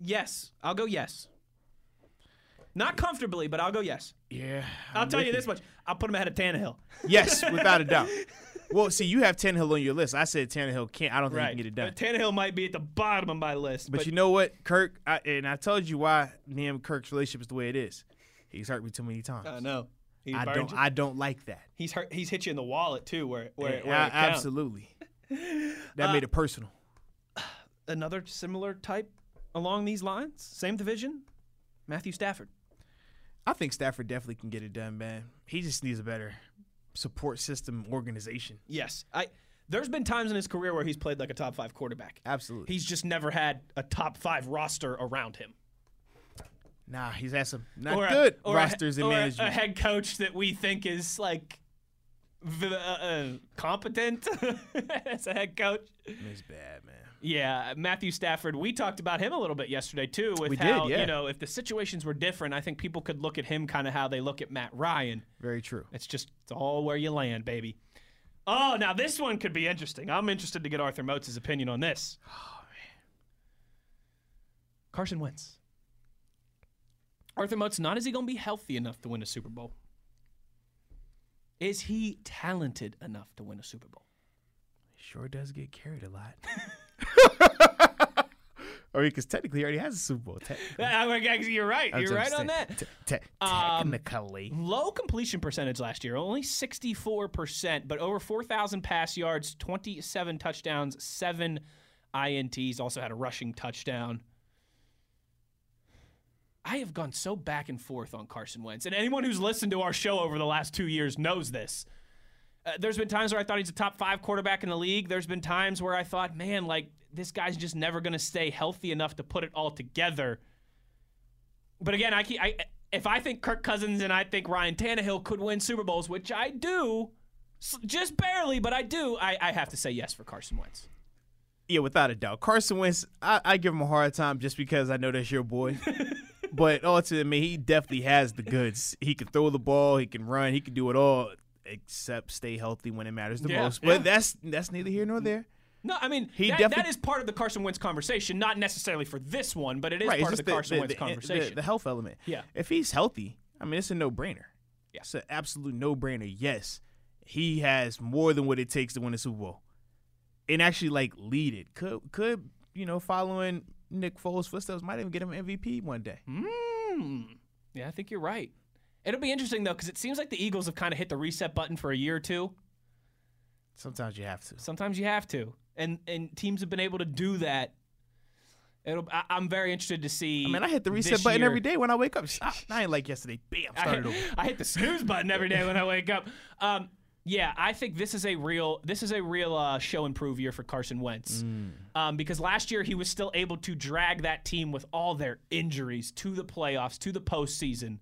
yes, I'll go yes. Not comfortably, but I'll go yes. Yeah, I'll I'm tell you this much: I'll put him ahead of Tannehill. Yes, without a doubt. Well, see, you have Tannehill on your list. I said Tannehill can't. I don't think he can get it done. But Tannehill might be at the bottom of my list. But, you know what, Kirk, I, and I told you why me and Kirk's relationship is the way it is. He's hurt me too many times. I know. He I don't. you. I don't like that. he's hurt. He's hit you in the wallet too, where where, Yeah, where it counts. absolutely. That Uh, made it personal. Another similar type along these lines, same division. Matthew Stafford. I think Stafford definitely can get it done, man. He just needs a better support system organization. Yes, I. There's been times in his career where he's played like a top five quarterback. Absolutely. He's just never had a top five roster around him. nah, he's had some not or good a- rosters and or a- management. A head coach that we think is like v- uh, uh, competent as a head coach. it's bad, man. Yeah, Matthew Stafford. We talked about him a little bit yesterday too. With We did, yeah. you know if the situations were different, I think people could look at him kind of how they look at Matt Ryan. Very true. It's just it's all where you land, baby. Oh, now this one could be interesting. I'm interested to get Arthur Moats' opinion on this. Oh man, Carson Wentz. Arthur Moats, not is he going to be healthy enough to win a Super Bowl? Is he talented enough to win a Super Bowl? He sure does get carried a lot. I mean, because technically he already has a Super Bowl. You're right. You're right on that. Te- te- Um, technically. Low completion percentage last year, only 64%, but over 4,000 pass yards, 27 touchdowns, 7 INTs, also had a rushing touchdown. I have gone so back and forth on Carson Wentz, and anyone who's listened to our show over the last two years knows this. Uh, there's been times where I thought he's a top five quarterback in the league. There's been times where I thought, man, like this guy's just never going to stay healthy enough to put it all together. But again, I, keep, I if I think Kirk Cousins and I think Ryan Tannehill could win Super Bowls, which I do, just barely, but I do, I, I have to say yes for Carson Wentz. Yeah, without a doubt. Carson Wentz, I, I give him a hard time just because I know that's your boy. but ultimately, I mean he definitely has the goods. He can throw the ball, he can run, he can do it all except stay healthy when it matters the Yeah, most. But yeah. that's that's neither here nor there. No, I mean He that, defi- that is part of the Carson Wentz conversation, not necessarily for this one, but it is right, part of just the Carson the, Wentz the, conversation. The, the health element. Yeah. If he's healthy, I mean, it's a no-brainer. Yeah. It's an absolute no-brainer. Yes, he has more than what it takes to win a Super Bowl, and actually like lead it. Could could you know following Nick Foles' footsteps might even get him MVP one day. Mm. Yeah, I think you're right. It'll be interesting though, because it seems like the Eagles have kind of hit the reset button for a year or two. Sometimes you have to. Sometimes you have to, and and teams have been able to do that. It'll, I, I'm very interested to see. I mean, I hit the reset button year. every day when I wake up. I, I ain't like yesterday. Bam, I started hit, over. I hit the snooze button every day when I wake up. Um, yeah, I think this is a real this is a real uh, show and prove year for Carson Wentz, Mm. um, because last year he was still able to drag that team with all their injuries to the playoffs, to the postseason,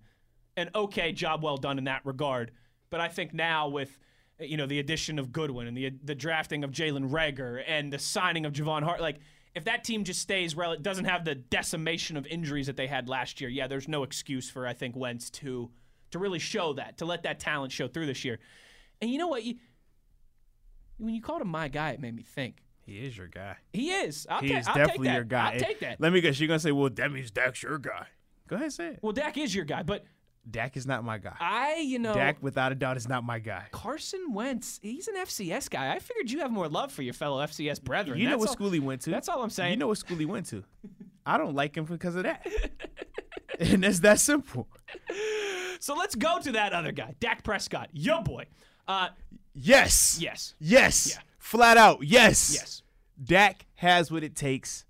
and okay, job well done in that regard. But I think now with you know the addition of Goodwin and the the drafting of Jalen Reagor and the signing of Javon Hart, like if that team just stays rel- doesn't have the decimation of injuries that they had last year, yeah, there's no excuse for I think Wentz to to really show that to let that talent show through this year. And you know what? You, when you called him my guy, it made me think. He is your guy. He is. I'll, He ta- is I'll take definitely that. your guy. I'll take that. Let me guess. You're gonna say, "Well, that means Dak's your guy." Go ahead, and say it. Well, Dak is your guy, but Dak is not my guy. I, you know, Dak, without a doubt, is not my guy. Carson Wentz, he's an FCS guy. I figured you have more love for your fellow FCS brethren. You know what all- school he went to. That's all I'm saying. You know what school he went to. I don't like him because of that. and it's that simple. So let's go to that other guy, Dak Prescott, yo boy. Uh, Yes. yes, Yes. Yeah. Flat out. Yes. yes. Dak has what it takes.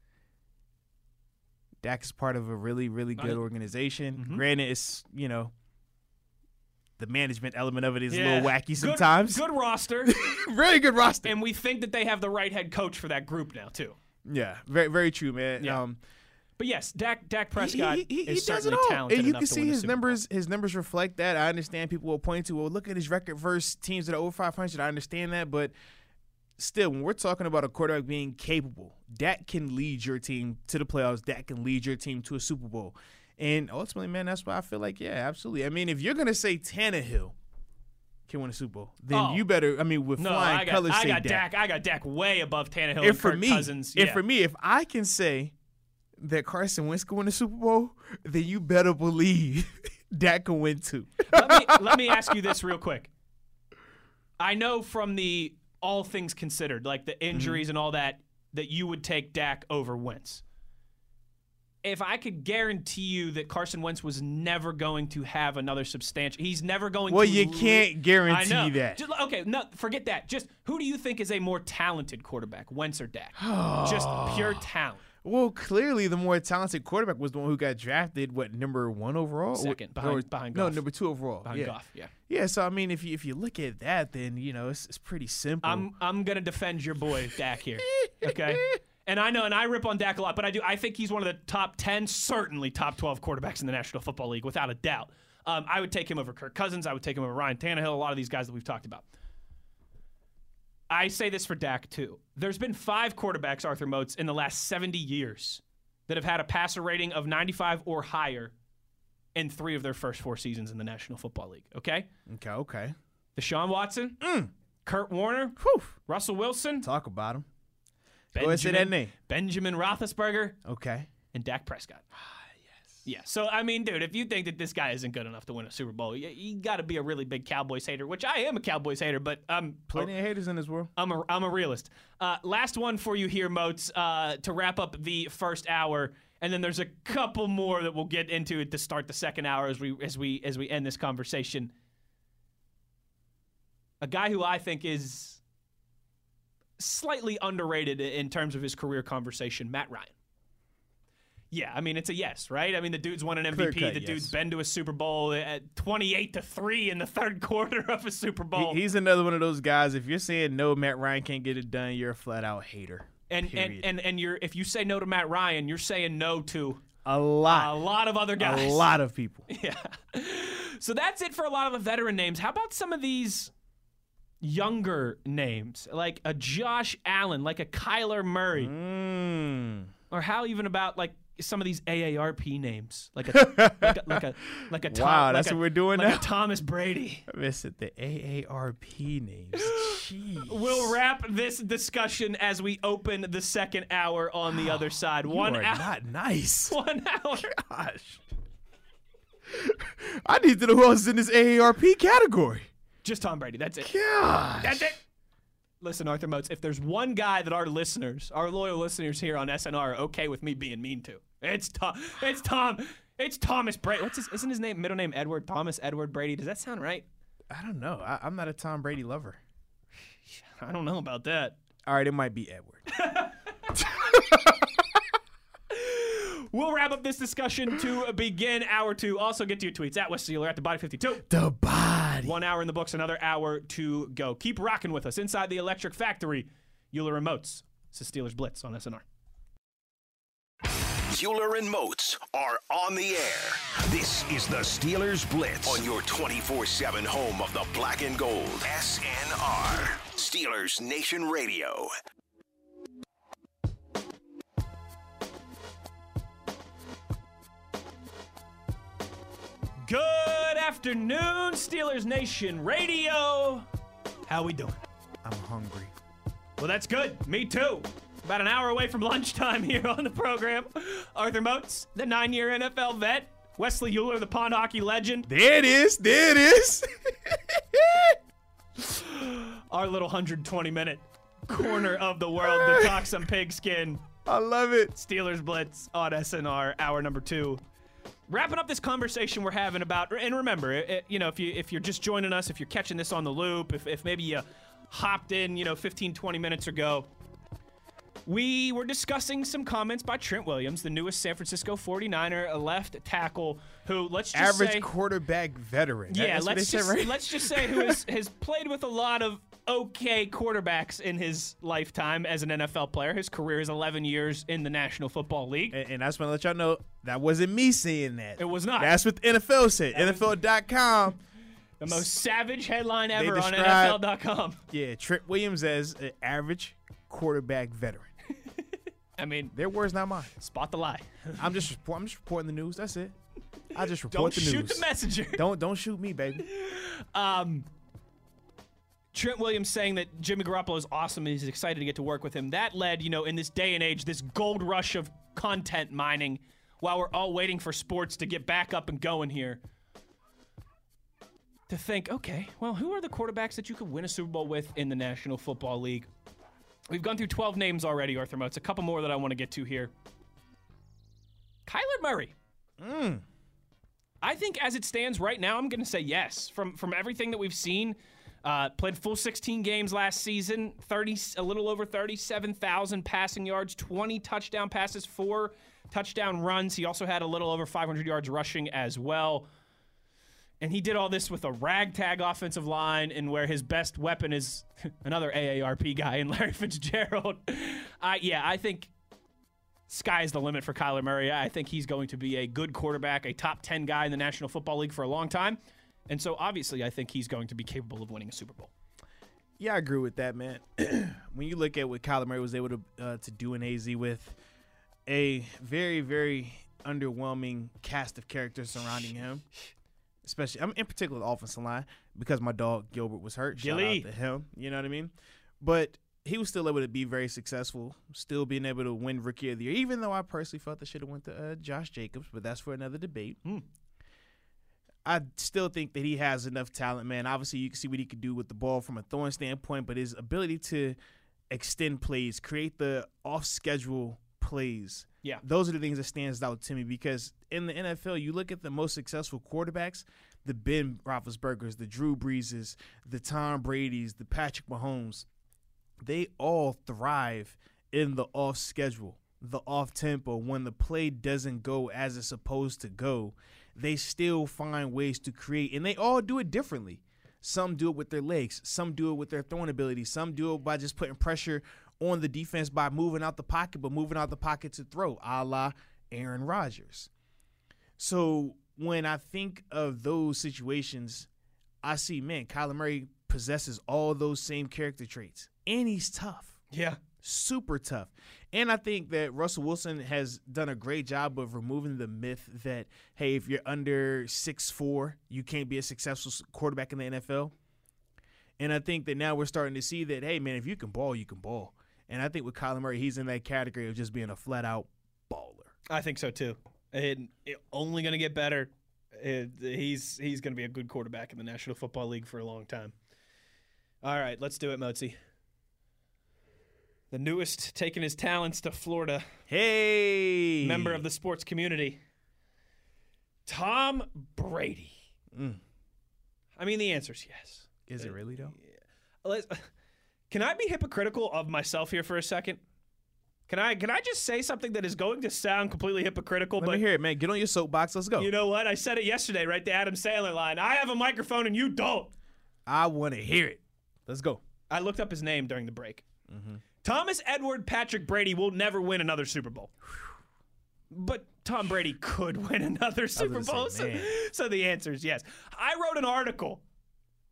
Dak is part of a really, really good organization. mhm. Granted, it's you know the management element of it is a little wacky sometimes. Good, roster, very good roster. and we think that they have the right head coach for that group now too. yeah, very, very true, man. Yeah. Um, But yes, Dak Dak Prescott he, he, he is does it certainly all, talented and you can see his numbers. His numbers reflect that. I understand people will point to, well, look at his record versus teams that are over 500. I understand that, but still, when we're talking about a quarterback being capable, that can lead your team to the playoffs. That can lead your team to a Super Bowl. And ultimately, man, that's why I feel like, yeah, absolutely. I mean, if you're gonna say Tannehill can win a Super Bowl, then Oh. you better. I mean, with No, flying I got, colors, I got Dak. Dak. I got Dak way above Tannehill and, And for Kirk me, Cousins. and Yeah. for me, if I can say that Carson Wentz can win a Super Bowl, then you better believe Dak can win too. let me let me ask you this real quick. I know from the all things considered, like the mm-hmm. injuries and all that, that you would take Dak over Wentz. If I could guarantee you that Carson Wentz was never going to have another substantial, he's never going Well, to. Well, you can't guarantee that. Just, okay, no, forget that. Just who do you think is a more talented quarterback, Wentz or Dak? Just pure talent. Well, clearly the more talented quarterback was the one who got drafted. What number one overall? Second, Or- behind- behind no, number two overall. Behind yeah. Goff, yeah. Yeah. So I mean, if you if you look at that, then you know it's, it's pretty simple. I'm I'm gonna defend your boy Dak here. Okay. And I know, and I rip on Dak a lot, but I do. I think he's one of the top ten, certainly top twelve quarterbacks in the National Football League, without a doubt. Um, I would take him over Kirk Cousins. I would take him over Ryan Tannehill. A lot of these guys that we've talked about. I say this for Dak too. There's been five quarterbacks, Arthur Moats, in the last 70 years that have had a passer rating of 95 or higher in three of their first four seasons in the National Football League. Okay, okay. Okay. Deshaun Watson, mm. Kurt Warner, Whew. Russell Wilson, Talk about him. Go ahead and name. Benjamin Roethlisberger Okay. and Dak Prescott. Ah. Yeah. So I mean, dude, if you think that this guy isn't good enough to win a Super Bowl, you, you got to be a really big Cowboys hater, which I am a Cowboys hater, but I'm Plenty of haters in this world. I'm a, I'm a realist. Uh, last one for you here, Moats, uh, to wrap up the first hour, and then there's a couple more that we'll get into it to start the second hour as we as we as we end this conversation. A guy who I think is slightly underrated in terms of his career conversation, Matt Ryan. Yeah, I mean it's a yes, right? I mean the dude's won an MVP. Cut, the yes. dude's been to a Super Bowl at 28 to three in the third quarter of a Super Bowl. He- he's another one of those guys. If you're saying no, Matt Ryan can't get it done, you're a flat out hater. And, and Period. and and you're if you say no to Matt Ryan, you're saying no to a lot, a lot, lot of other guys. a lot of people. Yeah. So that's it for a lot of the veteran names. How about some of these younger names, like a Josh Allen, like a Kyler Murray, Mm. or how even about like some of these AARP names, like a like a like a, like a Tom, Wow, like that's a- what we're doing like now? a Thomas Brady. I missed it. The AARP names. Jeez. We'll wrap this discussion as we open the second hour on the other side. One hour. not nice. One hour. Gosh. I need to know who else is in this AARP category. Just Tom Brady. That's it. Gosh. That's it. Listen, Arthur Moats, if there's one guy that our listeners, our loyal listeners here on SNR are okay with me being mean to, it's Tom. It's Tom. It's Thomas Brady. What's his, isn't his name, middle name Edward? Thomas Edward Brady. Does that sound right? I don't know. I, I'm not a Tom Brady lover. I don't know about that. All right, it might be Edward. We'll wrap up this discussion to begin hour two. Also, get to your tweets at West Sealer at the body 52. The body. One hour in the books, another hour to go. Keep rocking with us inside the Electric Factory. Euler Remotes. This is Steelers Blitz on SNR. Euler and Moats are on the air. This is the Steelers Blitz on your 24 7 home of the black and gold. SNR. Steelers Nation Radio. Good afternoon, Steelers Nation Radio. How we doing? I'm hungry. Well, that's good. Me too. About an hour away from lunchtime here on the program. Arthur Moats, the nine-year NFL vet. Wesley Euler, the pond hockey legend. There it is. There it is. Our little 120-minute corner of the world to talk some pigskin. I love it. Steelers Blitz on SNR, hour number two. Wrapping up this conversation we're having about, and remember, it, you know, if you if you're just joining us, if you're catching this on the loop, if, if maybe you hopped in, you know, 15, 20 minutes ago, we were discussing some comments by Trent Williams, the newest San Francisco 49er, a left tackle who, let's just Average say, quarterback veteran. Yeah, let's just right? let's just say who has, has played with a lot of okay quarterbacks in his lifetime as an NFL player. His career is 11 years in the National Football League. And, and I just want to let y'all know that wasn't me saying that. It was not. That's what the NFL said. NFL.com. The most savage headline ever on NFL.com. Yeah, Trent Williams as an average quarterback veteran. I mean, Their words, not mine. spot the lie. I'm just I'm just reporting the news. That's it. I just Don't report the news. shoot the messenger. Don't don't shoot me, baby. Um, Trent Williams saying that Jimmy Garoppolo is awesome and he's excited to get to work with him. That led, you know, in this day and age, this gold rush of content mining while we're all waiting for sports to get back up and going here. To think, okay, well, who are the quarterbacks that you could win a Super Bowl with in the National Football League? We've gone through 12 names already, Arthur Moats. A couple more that I want to get to here. Kyler Murray. Mm. I think as it stands right now, I'm going to say yes. From from everything that we've seen, uh, played full 16 games last season, 30 a little over 37,000 passing yards, 20 touchdown passes, four touchdown runs. He also had a little over 500 yards rushing as well. And he did all this with a ragtag offensive line, and where his best weapon is another AARP guy in Larry Fitzgerald. I yeah, I think sky's the limit for Kyler Murray. I think he's going to be a good quarterback, a top 10 guy in the National Football League for a long time. And so obviously, I think he's going to be capable of winning a Super Bowl. Yeah, I agree with that, man. when you look at what Kyler Murray was able to uh, to do in AZ with a very, very underwhelming cast of characters surrounding him, especially I'm in particular the offensive line because my dog Gilbert was hurt. Shout Gilly. out to him. You know what I mean? But he was still able to be very successful, still being able to win Rookie of the Year. Even though I personally felt they should have went to uh, Josh Jacobs, but that's for another debate. I still think that he has enough talent, man. Obviously, you can see what he could do with the ball from a throwing standpoint, but his ability to extend plays, create the off-schedule plays, Yeah. those are the things that stands out to me because in the NFL, you look at the most successful quarterbacks, the Ben Roethlisbergers, the Drew Breeses, the Tom Brady's, the Patrick Mahomes, they all thrive in the off schedule, the off tempo. When the play doesn't go as it's supposed to go, they still find ways to create, and they all do it differently. Some do it with their legs, some do it with their throwing ability, some do it by just putting pressure on the defense by moving out the pocket, but moving out the pocket to throw, a la Aaron Rodgers. So when I think of those situations, I see, man, Kyler Murray possesses all those same character traits, and he's tough, Yeah. Super tough. And I think that Russell Wilson has done a great job of removing the myth that, hey, if you're under six four, you can't be a successful quarterback in the NFL. And I think that now we're starting to see that, hey, man, if you can ball, you can ball. And I think with Kyler Murray, he's in that category of just being a flat out baller. I think so too. It only going to get better. He's he's going to be a good quarterback in the National Football League for a long time. All right, let's do it, Mozi. The newest taking his talents to Florida, Hey, member of the sports community, Tom Brady. Mm. I mean, the answer's yes. Is it really though? Let's, can I be hypocritical of myself here for a second? Can I can I just say something that is going to sound completely hypocritical? Let but me hear it, man. Get on your soapbox. Let's go. you know what? I said it yesterday, right? The Adam Sandler line. I have a microphone and you don't. I want to hear it. Let's go. I looked up his name during the break. Mm-hmm. Thomas Edward Patrick Brady will never win another Super Bowl. But Tom Brady could win another Super gonna say, Bowl. so, so the answer is yes. I wrote an article.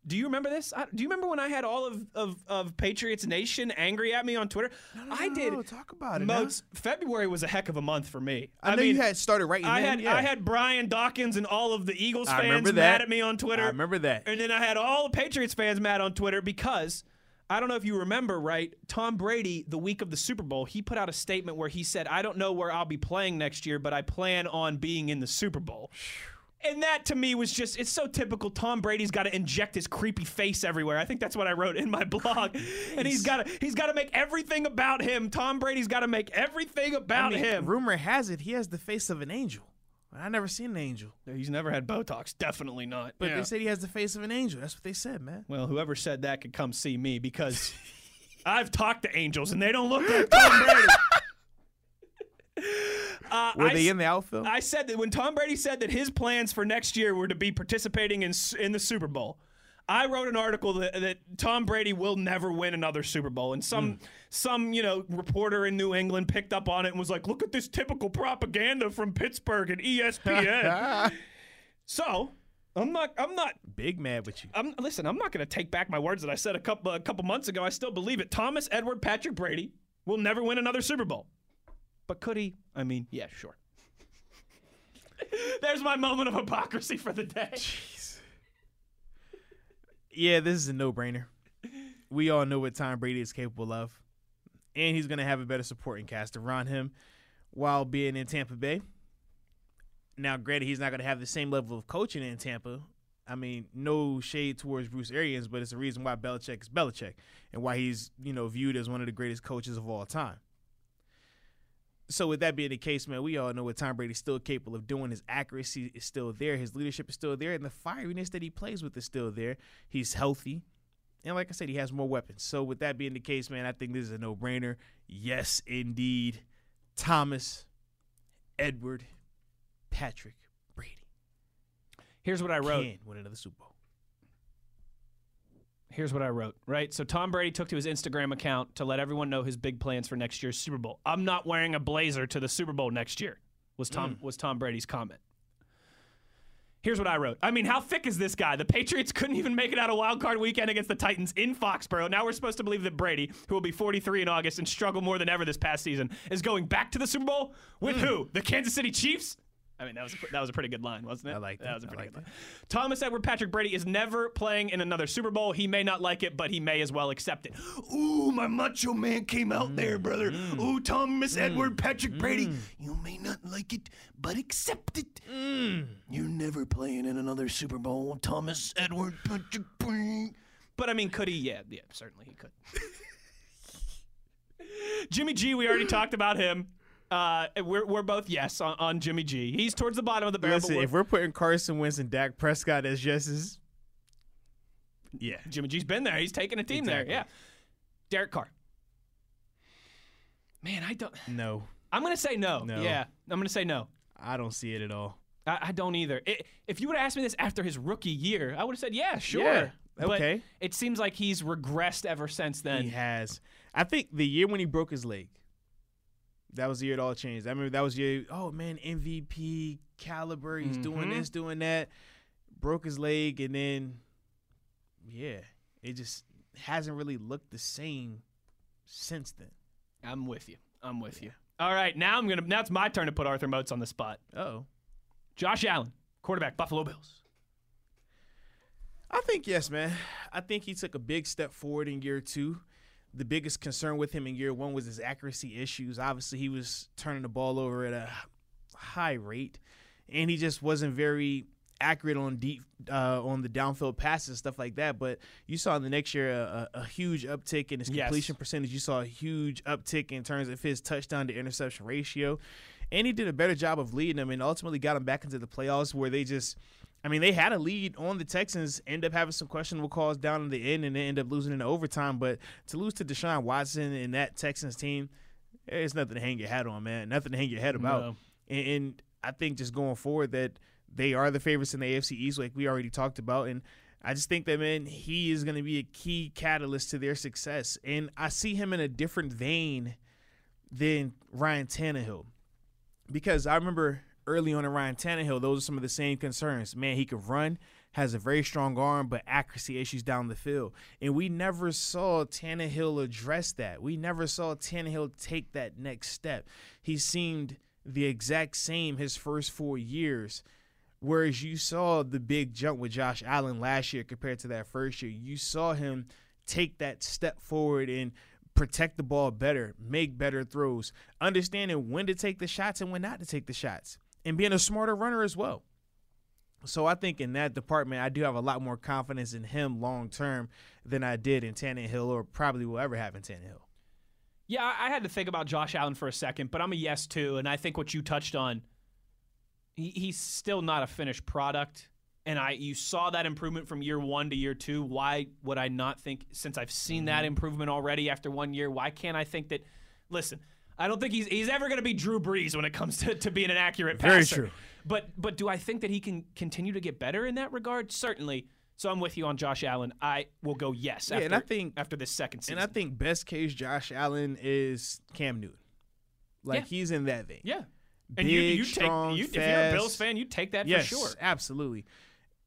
Do you remember this? I, do you remember when I had all of, of, of Patriots Nation angry at me on Twitter? I did. No, talk about it. Moats, February was a heck of a month for me. I, know mean, you had started writing. I then, had yeah. I had Brian Dawkins and all of the Eagles fans mad at me on Twitter. I remember that. And then I had all the Patriots fans mad on Twitter because I don't know if you remember, right? Tom Brady, the week of the Super Bowl, he put out a statement where he said, I don't know where I'll be playing next year, but I plan on being in the Super Bowl. And that to me was just, it's so typical. Tom Brady's got to inject his creepy face everywhere. I think that's what I wrote in my blog. And he's got to he's got to make everything about him. Tom Brady's got to make everything about I mean, him. Rumor has it he has the face of an angel. I never seen an angel, He's never had Botox. Definitely not. but Yeah. they said he has the face of an angel. That's what they said, man. Well, whoever said that could come see me because I've talked to angels and they don't look like Tom Brady. Uh, Were I they s- in the outfield? I said that when Tom Brady said that his plans for next year were to be participating in s- in the Super Bowl. I wrote an article that, that Tom Brady will never win another Super Bowl, and some hmm. some you know reporter in New England picked up on it and was like, "Look at this typical propaganda from Pittsburgh and ESPN." so I'm not I'm not Big mad with you. I'm listen. I'm not going to take back my words that I said a couple a couple months ago. I still believe it. Thomas Edward Patrick Brady will never win another Super Bowl, but could he? I mean, yeah, sure. There's my moment of hypocrisy for the day. Yeah, this is a no-brainer. We all know what Tom Brady is capable of, and he's going to have a better supporting cast around him while being in Tampa Bay. Now, granted, he's not going to have the same level of coaching in Tampa. I mean, no shade towards Bruce Arians, but it's the reason why Belichick is Belichick and why he's you know viewed as one of the greatest coaches of all time. So, with that being the case, man, we all know what Tom Brady's still capable of doing. His accuracy is still there, his leadership is still there, and the fieriness that he plays with is still there. He's healthy. And like I said, he has more weapons. So, with that being the case, man, I think this is a no brainer. Yes, indeed. Thomas, Edward, Patrick, Brady Here's what I wrote. can win another Super Bowl. Here's what I wrote. Right. So Tom Brady took to his Instagram account to let everyone know his big plans for next year's Super Bowl. I'm not wearing a blazer to the Super Bowl next year. Was Tom hmm. was Tom Brady's comment. Here's what I wrote. I mean, how thick is this guy? The Patriots couldn't even make it out a wild card weekend against the Titans in Foxborough. Now we're supposed to believe that Brady, who will be 43 in August and struggle more than ever this past season, is going back to the Super Bowl with hmm. who? The Kansas City Chiefs? I mean, that was a, that was a pretty good line, wasn't it? I like that. That was a pretty like good line. Thomas Edward Patrick Brady is never playing in another Super Bowl. He may not like it, but he may as well accept it. Ooh, my macho man came out mm, there, brother. Mm. Ooh, Thomas mm, Edward Patrick Brady. You may not like it, but accept it. You're never playing in another Super Bowl, Thomas Edward Patrick Brady. But I mean, could he? Yeah, yeah, certainly he could. Jimmy G, we already talked about him. Uh, we're, we're both yes on, on Jimmy G. He's towards the bottom of the barrel. Listen, we're- if we're putting Carson Wentz and Dak Prescott as yeses, yeah. Jimmy G's been there. He's taking a team Exactly. there. Yeah. Derek Carr. Man, I don't. No, I'm gonna say no. No. Yeah, I'm gonna say no. I don't see it at all. I, I don't either. I if you would have asked me this after his rookie year, I would have said yeah, sure. Yeah, But okay. it seems like he's regressed ever since then. He has. I think the year when he broke his leg, that was the year it all changed. I remember that was the year, oh man, MVP caliber. He's doing Mhm. this, doing that. Broke his leg, and then, yeah, it just hasn't really looked the same since then. I'm with you. I'm with you. All right, now I'm gonna. Now it's my turn to put Arthur Moats on the spot. Oh. Josh Allen, quarterback, Buffalo Bills. I think yes, man. I think he took a big step forward in year two. The biggest concern with him in year one was his accuracy issues. Obviously, he was turning the ball over at a high rate, and he just wasn't very accurate on deep uh, on the downfield passes and stuff like that. But you saw in the next year a, a huge uptick in his Yes. completion percentage. You saw a huge uptick in terms of his touchdown to interception ratio, and he did a better job of leading them, and ultimately got them back into the playoffs where they just. I mean, they had a lead on the Texans, end up having some questionable calls down in the end, and they end up losing in the overtime. But to lose to Deshaun Watson and that Texans team, it's nothing to hang your hat on, man. Nothing to hang your head about. No. And, and I think just going forward that they are the favorites in the AFC East, like we already talked about. And I just think that man, he is going to be a key catalyst to their success. And I see him in a different vein than Ryan Tannehill, because I remember early on in Ryan Tannehill, those are some of the same concerns. Man, he could run. Has a very strong arm, but accuracy issues down the field. And we never saw Tannehill address that. We never saw Tannehill take that next step. He seemed the exact same his first four years. Whereas you saw the big jump with Josh Allen last year compared to that first year, you saw him take that step forward and protect the ball better, make better throws, understanding when to take the shots and when not to take the shots, and being a smarter runner as well. So I think in that department, I do have a lot more confidence in him long term than I did in Tannehill or probably will ever have in Tannehill. Yeah, I had to think about Josh Allen for a second, but I'm a yes too. And I think what you touched on, he's still not a finished product. And I, you saw that improvement from year one to year two. Why would I not think, since I've seen that mm-hmm. improvement already after one year, why can't I think that? Listen, I don't think he's he's ever going to be Drew Brees when it comes to, to being an accurate Very passer. Very true. But but do I think that he can continue to get better in that regard? Certainly. So I'm with you on Josh Allen. I will go yes. Yeah, after, and I think- after this second season. And I think best case Josh Allen is Cam Newton. Like Yeah. he's in that vein. Yeah. And you, Big, you take strong, you, if you're a. Bills fan, you take that yes, for sure. absolutely.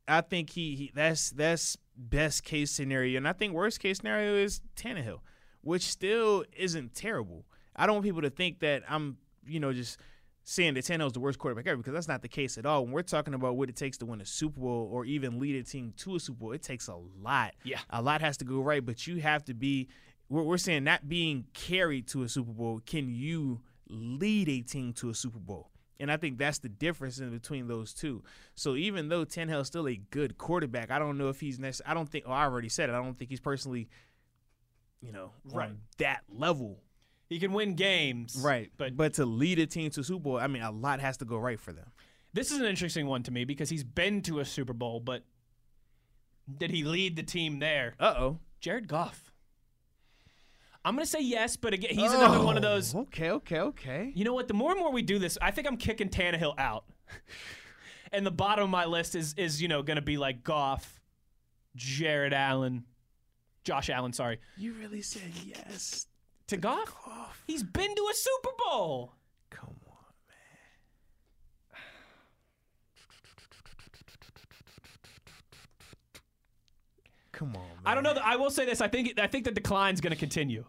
I think he, he that's that's best case scenario, and I think worst case scenario is Tannehill, which still isn't terrible. I don't want people to think that I'm you know just saying that Tannehill's the worst quarterback ever because that's not the case at all. When we're talking about what it takes to win a Super Bowl or even lead a team to a Super Bowl, it takes a lot. Yeah. a lot has to go right, but you have to be. We're, we're saying not being carried to a Super Bowl. Can you lead a team to a Super Bowl? And I think that's the difference in between those two. So even though Tannehill's still a good quarterback, I don't know if he's next. I don't think. Oh, I already said it. I don't think he's personally, you know, Right. on that level. He can win games. Right. But but to lead a team to Super Bowl, I mean, a lot has to go right for them. this is an interesting one to me because he's been to a Super Bowl, but did he lead the team there? Uh oh. Jared Goff. I'm going to say yes, but again, he's another one of those. Okay. Okay. Okay. You know what? The more and more we do this, I think I'm kicking Tannehill out. and the bottom of my list is is you know going to be like Goff, Jared Allen, Josh Allen. Sorry, You really said yes. To Goff. Goff. He's been to a Super Bowl. Come on, man. Come on, man. I don't know. I will say this. I think I think the decline's going to continue.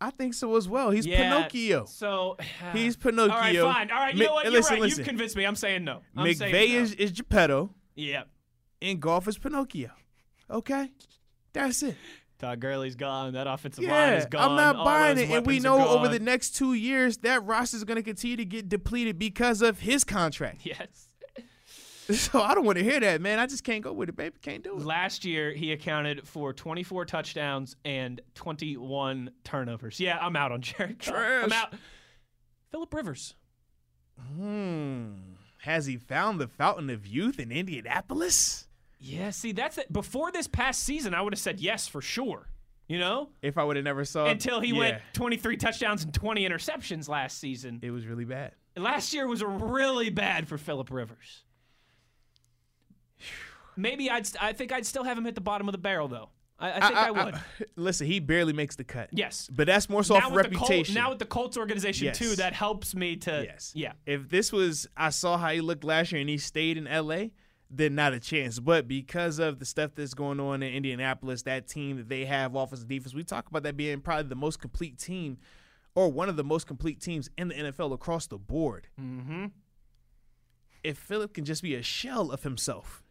I think so as well. He's Yeah, Pinocchio. So He's All right, Pinocchio. fine. All right, you know what? You're listen, right. listen. You've convinced me. I'm saying no. I'm saying no. is, is Geppetto, Yeah. and Goff is Pinocchio. Okay? That's it. Todd Gurley's gone. That offensive line is gone. I'm not All buying it. And we know over the next two years, that roster is going to continue to get depleted because of his contract. Yes. So I don't want to hear that, man. I just can't go with it, baby. Can't do it. Last year, he accounted for 24 touchdowns and 21 turnovers. Yeah, I'm out on Jared Goff. I'm out. Philip Rivers. Hmm. Has he found the fountain of youth in Indianapolis? Yeah, see, that's it. Before this past season, I would have said yes for sure. You know? If I would have never saw Until he yeah, went 23 touchdowns and 20 interceptions last season. it was really bad. Last year was really bad for Philip Rivers. Maybe I'd. St- I think I'd still have him hit the bottom of the barrel, though. I, I think I, would. listen, he barely makes the cut. yes. But that's more so off the Col- reputation. now with the Colts organization Yes. too, that helps me to. Yes. Yeah. If this was, I saw how he looked last year and he stayed in LA, then not a chance. But because of the stuff that's going on in Indianapolis, that team that they have, offense and defense, we talk about that being probably the most complete team or one of the most complete teams in the NFL across the board. Mm-hmm. If Philip can just be a shell of himself,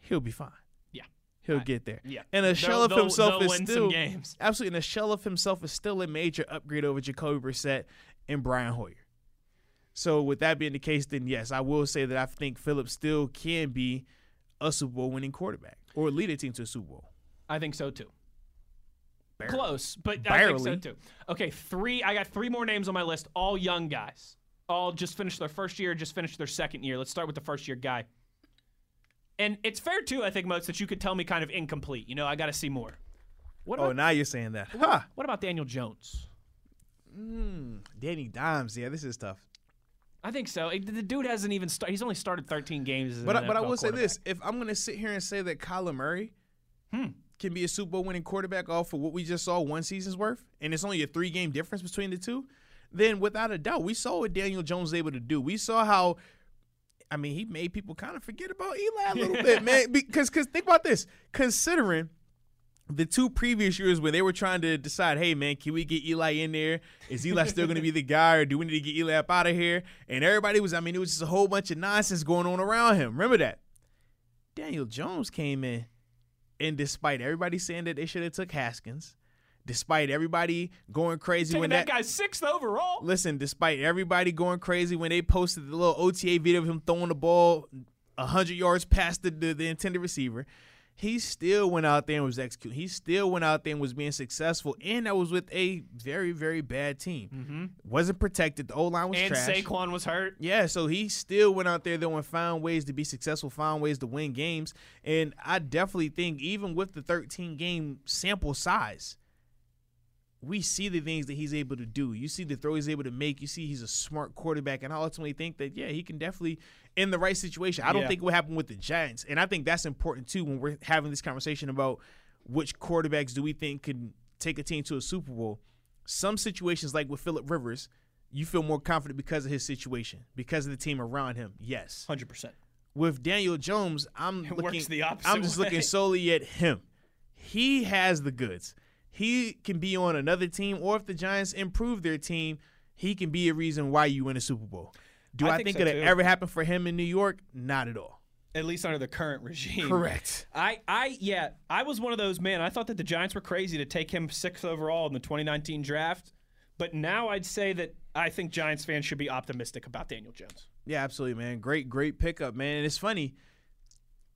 he'll be fine. Yeah. he'll get there. yeah. And a They'll- shell of they'll- himself they'll is still games. absolutely. And a shell of himself is still a major upgrade over Jacoby Brissett and Brian Hoyer. So with that being the case, then yes, I will say that I think Phillips still can be a Super Bowl winning quarterback or lead a team to a Super Bowl. I think so too. Barely. Close, but I think so too. Okay, three. I got three more names on my list. All young guys. All just finished their first year, just finished their second year. Let's start with the first year guy. And it's fair too, I think, Moats, that you could tell me kind of incomplete. You know, I got to see more. What Oh, now you're saying that. Huh. what about Daniel Jones? Mm, Danny Dimes. Yeah, this is tough. I think so. It- The dude hasn't even started. He's only started 13 games. But I- but I will say this: if I'm going to sit here and say that Kyler Murray Hmm. can be a Super Bowl winning quarterback off of what we just saw one season's worth, and it's only a three game difference between the two, then without a doubt, we saw what Daniel Jones was able to do. We saw how. I mean, he made people kind of forget about Eli a little bit, man. Because, because think about this: considering the two previous years where they were trying to decide, hey man, can we get Eli in there? Is Eli still going to be the guy, or do we need to get Eli up out of here? And everybody was, I mean, it was just a whole bunch of nonsense going on around him. Remember that? Daniel Jones came in, and despite everybody saying that they should have took Haskins, despite everybody going crazy Taking when that that, guy's sixth overall. listen, despite everybody going crazy when they posted the little OTA video of him throwing the ball hundred yards past the, the, the intended receiver, he still went out there and was executing. He still went out there and was being successful, and that was with a very very bad team. Mm-hmm. Wasn't protected. The O line was And trash. Saquon was hurt. Yeah, so he still went out there though and found ways to be successful, found ways to win games. And I definitely think even with the 13 game sample size, we see the things that he's able to do. You see the throw he's able to make. You see he's a smart quarterback. And I ultimately think that, yeah, he can definitely, in the right situation. I don't Yeah. think would happen with the Giants. And I think that's important too when we're having this conversation about which quarterbacks do we think can take a team to a Super Bowl. Some situations, like with Philip Rivers, you feel more confident because of his situation, because of the team around him. Yes. 100%. With Daniel Jones, I'm It looking. works the opposite I'm just way. looking solely at him. He has the goods. He can be on another team, or if the Giants improve their team, he can be a reason why you win a Super Bowl. Do I I, think think, so, it'll too. ever happen for him in New York? Not at all. At least under the current regime. Correct. I, I, yeah, I was one of those man. I thought that the Giants were crazy to take him sixth overall in the 2019 draft, but now I'd say that I think Giants fans should be optimistic about Daniel Jones. Yeah, absolutely, man. Great, great pickup, man. And it's funny.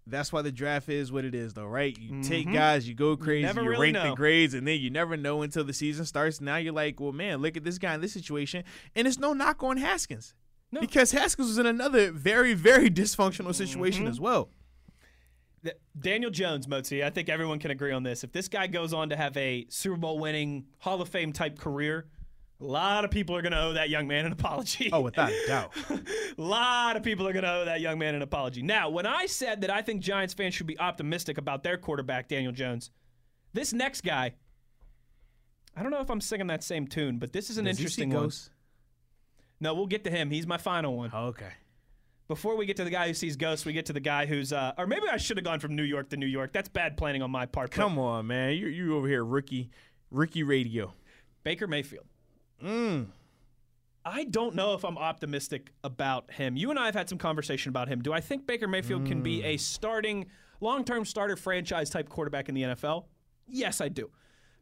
That's why the draft is what it is, though, right? You take guys, you go crazy, you, Mm-hmm. really rank know. the grades, and then you never know until the season starts. Now you're like, well, man, look at this guy in this situation. And it's no knock on Haskins. No. Because Haskins was in another very, very dysfunctional situation Mm-hmm. as well. Daniel Jones, Mozi, I think everyone can agree on this. If this guy goes on to have a Super Bowl winning, Hall of Fame type career, a lot of people are going to owe that young man an apology. Oh, without a doubt. A lot of people are going to owe that young man an apology. Now, when I said that I think Giants fans should be optimistic about their quarterback, Daniel Jones, this next guy, I don't know if I'm singing that same tune, but this is an Does interesting one. ghosts? No, we'll get to him. He's my final one. Oh, okay. Before we get to the guy who sees ghosts, we get to the guy who's, uh, or maybe I should have gone from New York to New York. That's bad planning on my part. Come on, man. You you over here, rookie, rookie radio. Baker Mayfield. Mm. I don't know if I'm optimistic about him. You and I have had some conversation about him. Do I think Baker Mayfield can be a starting, long term starter franchise type quarterback in the NFL? Yes, I do.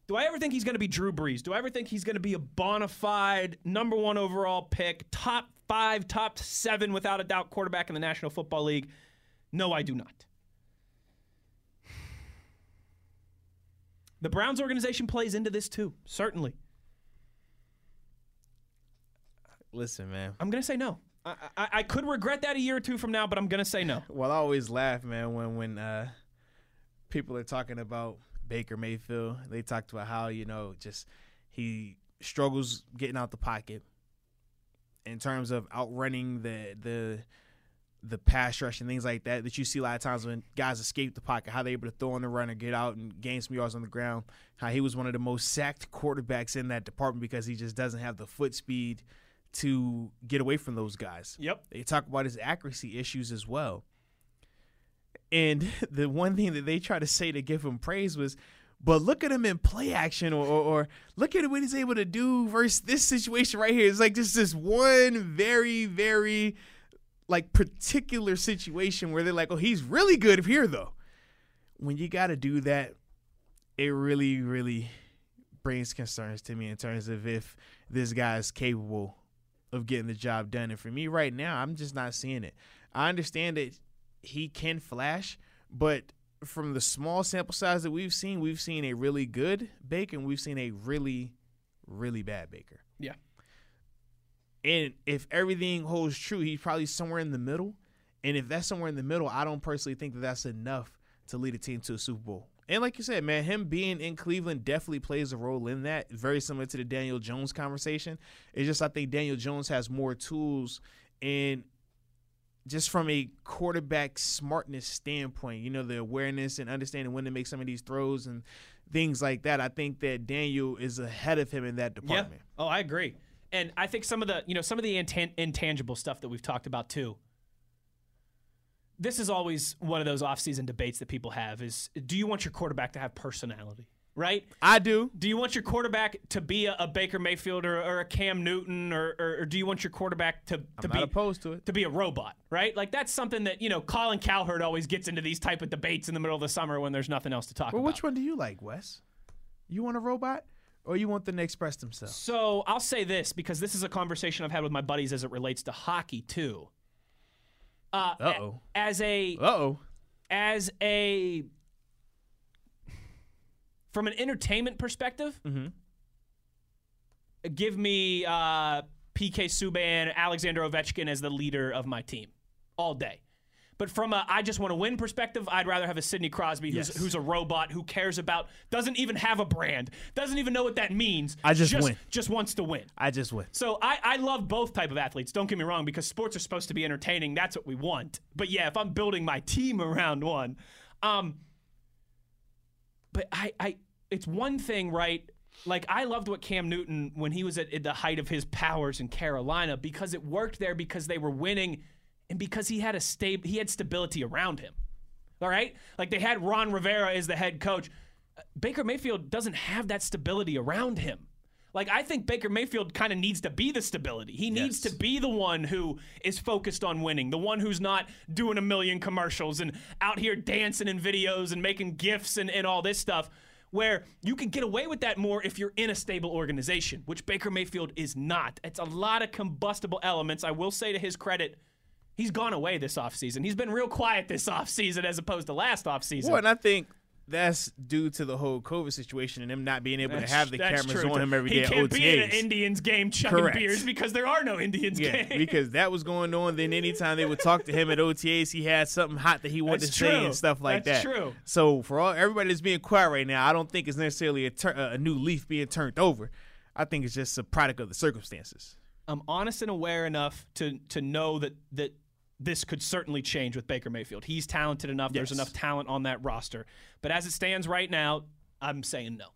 Do I ever think he's going to be Drew Brees? Do I ever think he's going to be a bona fide number one overall pick, top five, top seven, without a doubt, quarterback in the National Football League? No, I do not. The Browns organization plays into this too, certainly. Listen, man. I'm gonna say no. I, I, I could regret that a year or two from now, but I'm gonna say no. Well, I always laugh, man, when when uh, people are talking about Baker Mayfield. They talked about how you know just he struggles getting out the pocket in terms of outrunning the the the pass rush and things like that that you see a lot of times when guys escape the pocket, how they're able to throw on the run or get out and gain some yards on the ground. How he was one of the most sacked quarterbacks in that department because he just doesn't have the foot speed to get away from those guys. Yep. They talk about his accuracy issues as well. And the one thing that they try to say to give him praise was, but look at him in play action, or, or, or look at what he's able to do versus this situation right here. It's like just this one very, very like particular situation where they're like, oh, he's really good here though. when you got to do that, it really, really brings concerns to me in terms of if this guy is capable of getting the job done. And for me right now, I'm just not seeing it. I understand that he can flash, but from the small sample size that we've seen, we've seen a really good Baker and we've seen a really, really bad Baker. Yeah. And if everything holds true, he's probably somewhere in the middle. And if that's somewhere in the middle, I don't personally think that that's enough to lead a team to a Super Bowl. And like you said, man, him being in Cleveland definitely plays a role in that. Very similar to the Daniel Jones conversation. It's just I think Daniel Jones has more tools and just from a quarterback smartness standpoint, you know, the awareness and understanding when to make some of these throws and things like that. I think that Daniel is ahead of him in that department. Yeah. Oh, I agree. And I think some of the, you know, some of the intangible stuff that we've talked about too this is always one of those offseason debates that people have is do you want your quarterback to have personality? Right? I do. Do you want your quarterback to be a, a Baker Mayfield or, or, a Cam Newton or, or, or, do you want your quarterback to, to be opposed to it to be a robot? Right? Like that's something that you know Colin Cowherd always gets into these type of debates in the middle of the summer when there's nothing else to talk well, about. Which one do you like, Wes? You want a robot? Or you want them to express themselves? So I'll say this because this is a conversation I've had with my buddies as it relates to hockey too. Uh oh. As a oh. As a from an entertainment perspective, mm-hmm. give me uh, PK Subban, Alexander Ovechkin as the leader of my team all day. But from a I just want to win perspective, I'd rather have a Sidney Crosby who's, yes. who's a robot who cares about doesn't even have a brand, doesn't even know what that means. I just, just win. Just wants to win. I just win. So I, I love both type of athletes. Don't get me wrong, because sports are supposed to be entertaining. That's what we want. But yeah, if I'm building my team around one, um, but I, I it's one thing, right? Like I loved what Cam Newton when he was at, at the height of his powers in Carolina because it worked there because they were winning and because he had a stable, he had stability around him. All right, like they had Ron Rivera as the head coach. Baker Mayfield doesn't have that stability around him. Like I think Baker Mayfield kind of needs to be the stability. He needs yes. to be the one who is focused on winning, the one who's not doing a million commercials and out here dancing in videos and making gifts and, and all this stuff. Where you can get away with that more if you're in a stable organization, which Baker Mayfield is not. It's a lot of combustible elements. I will say to his credit, He's gone away this offseason. He's been real quiet this offseason as opposed to last offseason. Well, and I think that's due to the whole COVID situation and him not being able that's, to have the cameras true. on him every day. He can't OTAs. be at an Indians game chugging Correct. beers because there are no Indians yeah, games. Because that was going on. Then anytime they would talk to him at OTAs, he had something hot that he wanted that's to true. say and stuff like that. that's that. True. So for all everybody that's being quiet right now, I don't think it's necessarily a, tur- a new leaf being turned over. I think it's just a product of the circumstances. I'm honest and aware enough to to know that that this could certainly change with Baker Mayfield. He's talented enough. Yes. There's enough talent on that roster. But as it stands right now, I'm saying no.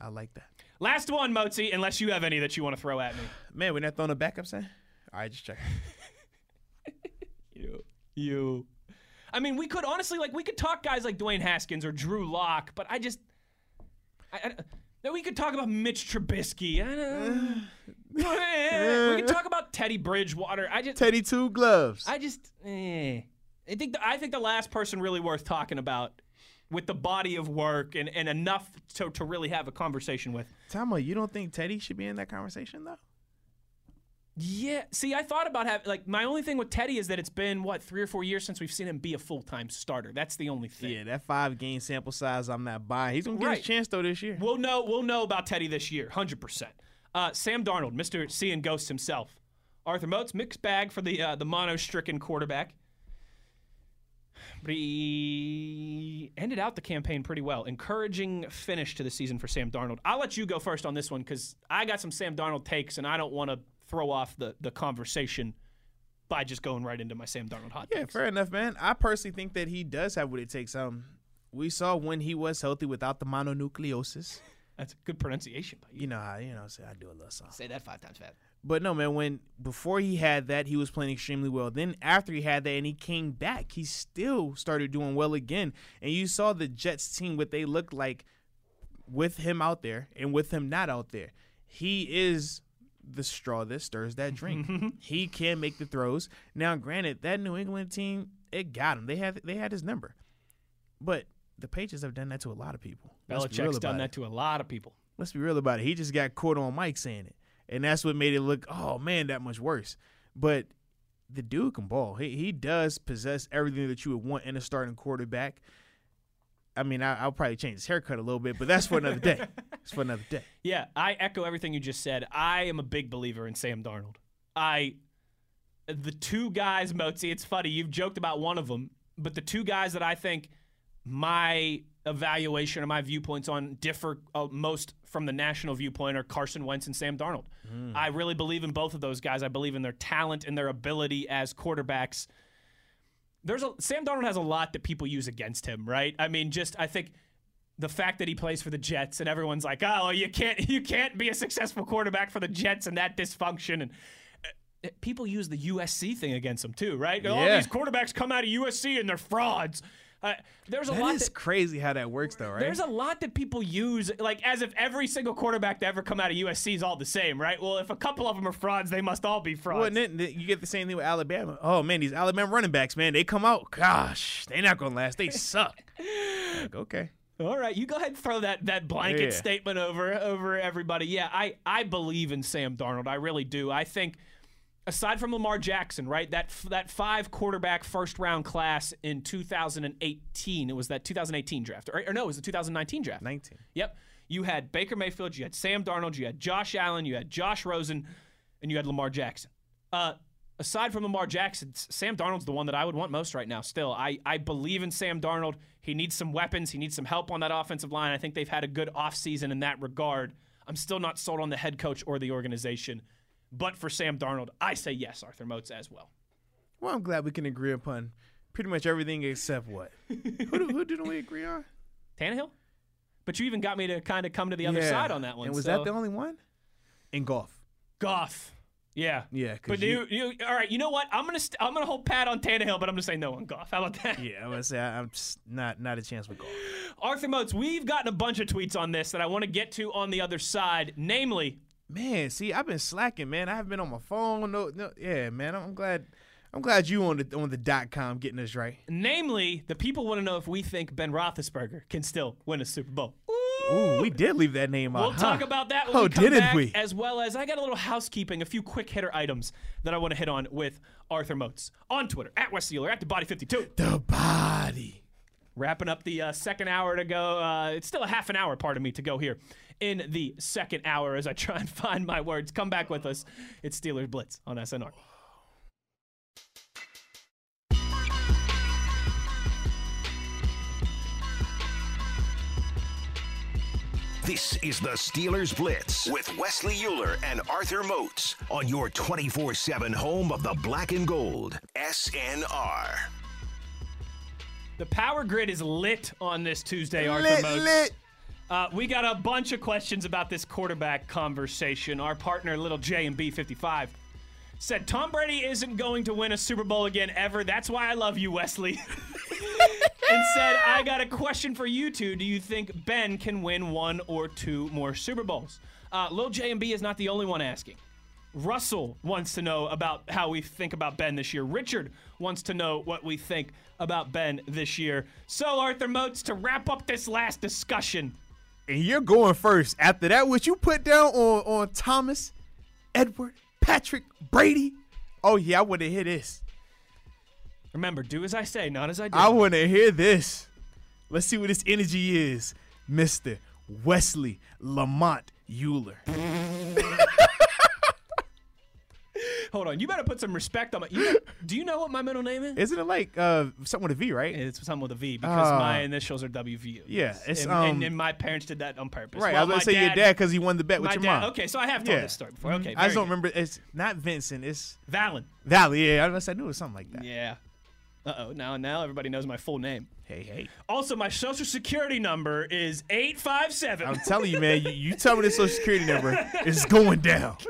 I like that. Last one, Mozi, unless you have any that you want to throw at me. Man, we're not throwing a backup, say? All right, just check. you. You. I mean, we could honestly, like, we could talk guys like Dwayne Haskins or Drew Lock, but I just. I, I, we could talk about Mitch Trubisky. we can talk about Teddy Bridgewater. I just Teddy Two Gloves. I just eh. I think the, I think the last person really worth talking about with the body of work and, and enough to, to really have a conversation with. Tama, you don't think Teddy should be in that conversation though? Yeah. See, I thought about having like my only thing with Teddy is that it's been what three or four years since we've seen him be a full time starter. That's the only thing. Yeah, that five game sample size, I'm not buying. He's gonna get right. his chance though this year. We'll know. We'll know about Teddy this year, hundred percent. Uh, Sam Darnold, Mister Seeing Ghosts himself. Arthur Moats, mixed bag for the uh, the mono stricken quarterback. But he ended out the campaign pretty well. Encouraging finish to the season for Sam Darnold. I'll let you go first on this one because I got some Sam Darnold takes, and I don't want to throw off the the conversation by just going right into my Sam Darnold hot. Yeah, takes. fair enough, man. I personally think that he does have what it takes. Um, we saw when he was healthy without the mononucleosis. That's a good pronunciation. By you. you know how you know. Say I do a little song. Say that five times fast. But no, man. When before he had that, he was playing extremely well. Then after he had that, and he came back, he still started doing well again. And you saw the Jets team what they looked like with him out there and with him not out there. He is the straw that stirs that drink. he can make the throws. Now, granted, that New England team, it got him. They had they had his number. But the Patriots have done that to a lot of people. Let's be real Belichick's done that it. to a lot of people. Let's be real about it. He just got caught on mic saying it, and that's what made it look, oh man, that much worse. But the dude can ball. He he does possess everything that you would want in a starting quarterback. I mean, I, I'll probably change his haircut a little bit, but that's for another day. It's for another day. Yeah, I echo everything you just said. I am a big believer in Sam Darnold. I, the two guys, Mozi, it's funny, you've joked about one of them, but the two guys that I think my evaluation and my viewpoints on differ uh, most from the national viewpoint are Carson Wentz and Sam Darnold. I really believe in both of those guys. I believe in their talent and their ability as quarterbacks. There's a Sam Darnold has a lot that people use against him, right? I mean, just I think the fact that he plays for the Jets and everyone's like, "Oh, you can't you can't be a successful quarterback for the Jets and that dysfunction." And uh, people use the USC thing against him too, right? All these quarterbacks come out of USC and they're frauds. Uh, there's a That lot is that, crazy how that works, though, right? there's a lot that people use, like as if every single quarterback to ever come out of USC is all the same, right? Well, if a couple of them are frauds, they must all be frauds. Well, and then you get the same thing with Alabama. Oh man, these Alabama running backs, man, they come out. Gosh, they're not gonna last. They suck. like, okay. All right, you go ahead and throw that that blanket Yeah. statement over over everybody. Yeah, I I believe in Sam Darnold. I really do. I think aside from Lamar Jackson, right? That f- that five quarterback first round class in 2018. It was that 2018 draft, or, or no, it was the 2019 draft. 19. Yep. You had Baker Mayfield, you had Sam Darnold, you had Josh Allen, you had Josh Rosen, and you had Lamar Jackson. Uh, aside from Lamar Jackson, Sam Darnold's the one that I would want most right now. Still, I, I believe in Sam Darnold. He needs some weapons. He needs some help on that offensive line. I think they've had a good offseason in that regard. I'm still not sold on the head coach or the organization. But for Sam Darnold, I say yes, Arthur Moats as well. Well, I'm glad we can agree upon pretty much everything except what? who, do, who didn't we agree on? Tannehill? But you even got me to kind of come to the other Yeah. side on that one. And was so- that the only one? In Goff. Goff. Yeah. Yeah. But you- you, you, all right. You know what? I'm gonna, st- I'm gonna hold pat on Tannehill, but I'm gonna say no on Goff. How about that? Yeah, I'm gonna say I- I'm just not not a chance with Goff. Arthur Moats, we've gotten a bunch of tweets on this that I want to get to on the other side. Namely, Man, see, I've been slacking, man. I haven't been on my phone. No, no, yeah, man. I'm glad. I'm glad you on the on the dot com getting us right. namely, the people want to know if we think Ben Roethlisberger can still win a Super Bowl. Ooh, we did leave that name out. We'll talk huh? about that Oh, we didn't we? as well as I got a little housekeeping, a few quick hitter items that I want to hit on with Arthur Moats on Twitter at West Steeler at the Body 52. The body. Wrapping up the uh, second hour to go. Uh, it's still a half an hour, pardon me, to go here in the second hour as I try and find my words. Come back with us. It's Steelers Blitz on SNR. This is the Steelers Blitz with Wesley Euler and Arthur Moats on your 24 7 home of the black and gold. SNR. The power grid is lit on this Tuesday, Arthur Lit, Moats. lit. Uh, we got a bunch of questions about this quarterback conversation. Our partner, Little J and B55, said Tom Brady isn't going to win a Super Bowl again ever. That's why I love you, Wesley. and said, I got a question for you two. Do you think Ben can win one or two more Super Bowls? Uh, J and B is not the only one asking. Russell wants to know about how we think about Ben this year. Richard wants to know what we think about Ben this year. So, Arthur Moats, to wrap up this last discussion, And you're going first. After that, what you put down on on Thomas, Edward, Patrick, Brady. Oh yeah, I want to hear this. remember, do as I say, not as I do. I want to hear this. Let's see what this energy is, Mister Wesley Lamont Euler. Hold on, you better put some respect on my. You know, do you know what my middle name is? Isn't it like uh something with a V, right? It's something with a V because Ah. my initials are WVU. Yeah, it's, and, um, and, and my parents did that on purpose. Right. Well, I was gonna say your dad because he won the bet with your dad. mom. Okay, so I have told Yeah. this story before. Okay, I just don't good. remember. It's not Vincent. It's Valen. Valley. Yeah, I, knew it was something like that. Yeah. Uh oh. Now, now everybody knows my full name. Hey, hey. Also, my social security number is eight five seven. I'm telling you, man. You, you tell me the social security number is going down.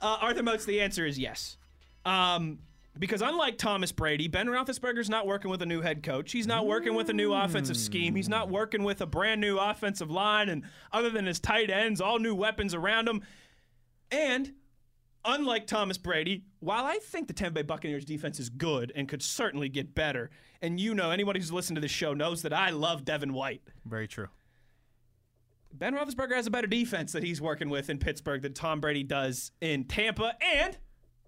Uh, Arthur Moats, the answer is yes. Um, because unlike Thomas Brady, Ben Roethlisberger's not working with a new head coach. He's not working with a new offensive scheme. He's not working with a brand new offensive line, and other than his tight ends, all new weapons around him. And unlike Thomas Brady, while I think the Tampa Bay Buccaneers defense is good and could certainly get better, and you know, anybody who's listened to this show knows that I love Devin White. Very true. Ben Roethlisberger has a better defense that he's working with in Pittsburgh than Tom Brady does in Tampa. And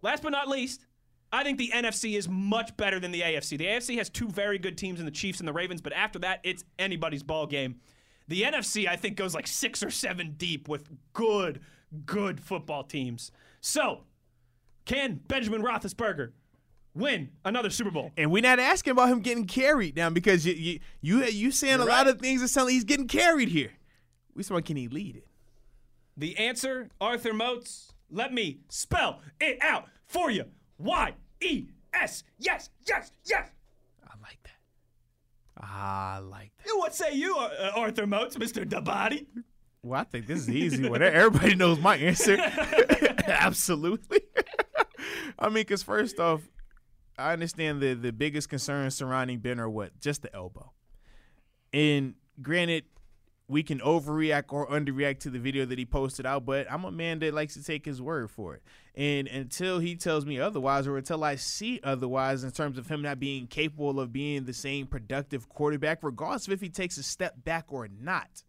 last but not least, I think the NFC is much better than the AFC. The AFC has two very good teams in the Chiefs and the Ravens, but after that, it's anybody's ball game. The NFC, I think, goes like six or seven deep with good, good football teams. So, can Benjamin Roethlisberger win another Super Bowl? And we're not asking about him getting carried now because you you you, you saying You're a lot of things that sound like he's getting carried here. We someone can he lead it? The answer, Arthur Moats. let me spell it out for you. Y E S. Yes, yes, yes. I like that. I like that. What say you, uh, Arthur Moats, Mr. Dabadi? Well, I think this is easy one. Everybody knows my answer. Absolutely. I mean, because first off, I understand the the biggest concerns surrounding Ben are what? Just the elbow. And granted, we can overreact or underreact to the video that he posted out, but I'm a man that likes to take his word for it. And until he tells me otherwise, or until I see otherwise, in terms of him not being capable of being the same productive quarterback, regardless if he takes a step back or not,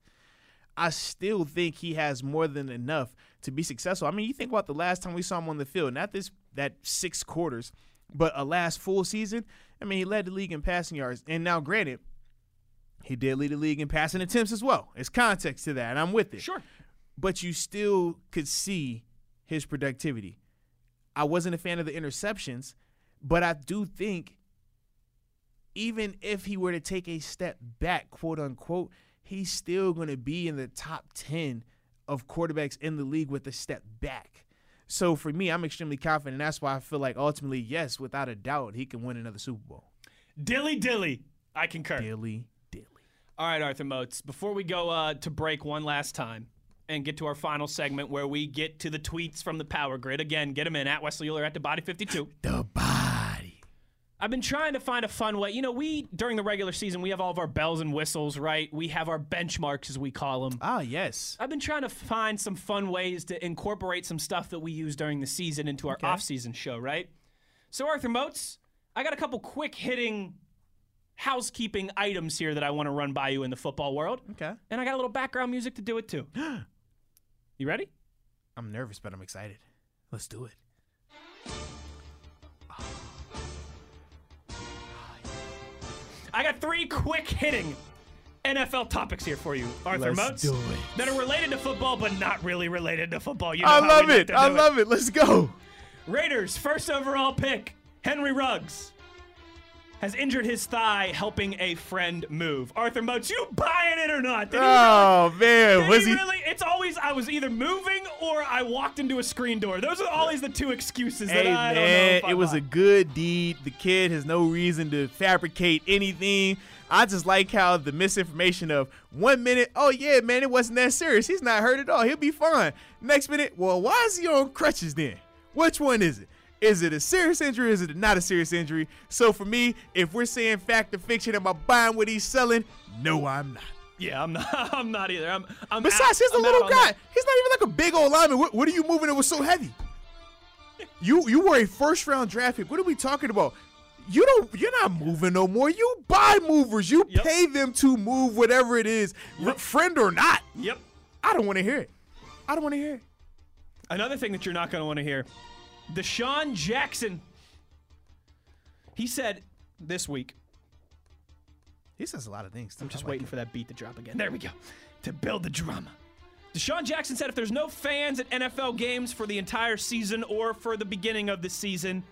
I still think he has more than enough to be successful. I mean, you think about the last time we saw him on the field, not this that six quarters, but a last full season. I mean, he led the league in passing yards. And now, granted, he did lead the league in passing attempts as well. It's context to that, and I'm with it. Sure. But you still could see his productivity. I wasn't a fan of the interceptions, but I do think even if he were to take a step back, quote unquote, he's still going to be in the top 10 of quarterbacks in the league with a step back. So for me, I'm extremely confident. And that's why I feel like ultimately, yes, without a doubt, he can win another Super Bowl. Dilly dilly. I concur. Dilly dilly. All right, Arthur Moats. Before we go uh, to break one last time and get to our final segment where we get to the tweets from the power grid, again, get them in at Wesley Euler at the Body 52. The body. I've been trying to find a fun way. You know, we, during the regular season, we have all of our bells and whistles, right? We have our benchmarks, as we call them. Ah, yes. I've been trying to find some fun ways to incorporate some stuff that we use during the season into our Okay. off-season show, right? So, Arthur Moats, I got a couple quick hitting housekeeping items here that I want to run by you in the football world. Okay. And I got a little background music to do it too. you ready? I'm nervous, but I'm excited. Let's do it. I got three quick hitting NFL topics here for you, Arthur Let's Moats, do it. that are related to football but not really related to football. You know I love it. I love it. Let's go. Raiders first overall pick, Henry Ruggs, has injured his thigh helping a friend move. Arthur Moats, you buying it or not? Did he Oh man, Did was he he? really? It's always I was either moving or I walked into a screen door. Those are always the two excuses that Hey I don't know. man, it was a good deed. The kid has no reason to fabricate anything. I just like how the misinformation of one minute, oh yeah, man, it wasn't that serious. He's not hurt at all. He'll be fine. Next minute, well, why is he on crutches then? Which one is it? Is it a serious injury? Is it not a serious injury? So for me, if we're saying fact or fiction, am I buying what he's selling? No, I'm not. Yeah, I'm not. I'm not either. I'm. I'm Besides, out- he's a I'm little guy. He's not even like a big old lineman. What, what are you moving that was so heavy? You you were a first round draft pick. What are we talking about? You don't. You're not moving no more. You buy movers. You Yep. pay them to move whatever it is, r- friend or not. Yep. I don't want to hear it. I don't want to hear it. Another thing that you're not going to want to hear, DeSean Jackson. He said this week. He says a lot of things. Too. I'm just waiting for that beat to drop again. There we go. To build the drama. DeSean Jackson said if there's no fans at NFL games for the entire season or for the beginning of the season,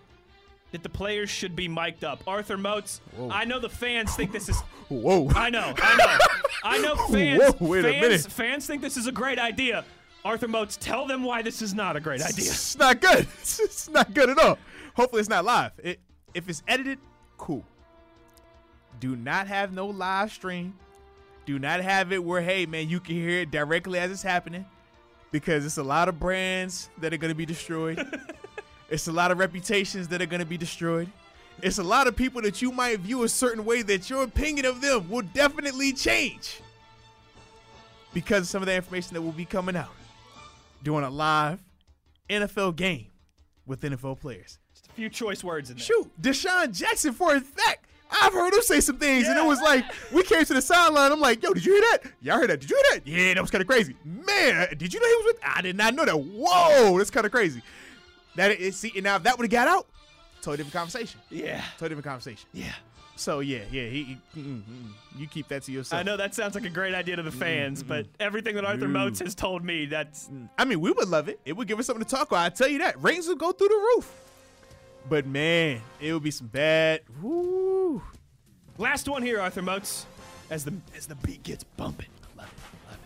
that the players should be mic'd up. Arthur Moats, I know the fans think this is. Whoa. I know, I know, I know. Fans, Whoa, wait a fans, minute. fans think this is a great idea. Arthur Moats, tell them why this is not a great idea. It's not good. It's not good at all. Hopefully, it's not live. It, if it's edited, cool. Do not have no live stream. Do not have it where, hey, man, you can hear it directly as it's happening because it's a lot of brands that are going to be destroyed. it's a lot of reputations that are going to be destroyed. It's a lot of people that you might view a certain way that your opinion of them will definitely change because of some of the information that will be coming out during a live NFL game with NFL players. Just a few choice words in there. Shoot, DeSean Jackson for a fact. I've heard him say some things, and it was like we came to the sideline. I'm like, "Yo, did you hear that? Y'all heard that? Did you hear that? Yeah, that was kind of crazy, man. Uh, did you know he was with? I did not know that. Whoa, that's kind of crazy. That is, see, now if that would have got out, totally different conversation. Yeah. Totally different conversation. Yeah. So yeah, yeah, he, he mm, mm, mm, you keep that to yourself. I know that sounds like a great idea to the mm, fans, mm, but everything that Arthur. Moats has told me, that's I mean, we would love it. It would give us something to talk about. I tell you that ratings would go through the roof. But man, it would be some bad. Woo. Last one here, Arthur Moats, as the as the beat gets bumping. I love it, love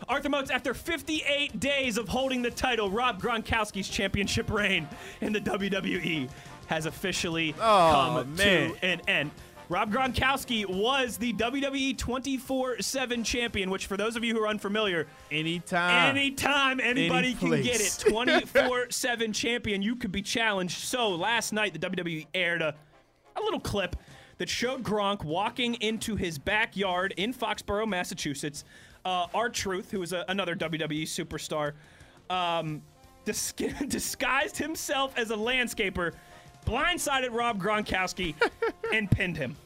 it. Arthur Moats, after 58 days of holding the title, Rob Gronkowski's championship reign in the WWE has officially Oh, come man. to an end. Rob Gronkowski was the WWE 24/7 champion, which for those of you who are unfamiliar, Anytime. Anytime anybody Any can get it, 24 7 champion, you could be challenged. So last night, the WWE aired a, a little clip that showed Gronk walking into his backyard in Foxborough, Massachusetts. Uh, Truth, who is a, another WWE superstar, um, dis- disguised himself as a landscaper, blindsided Rob Gronkowski, and pinned him.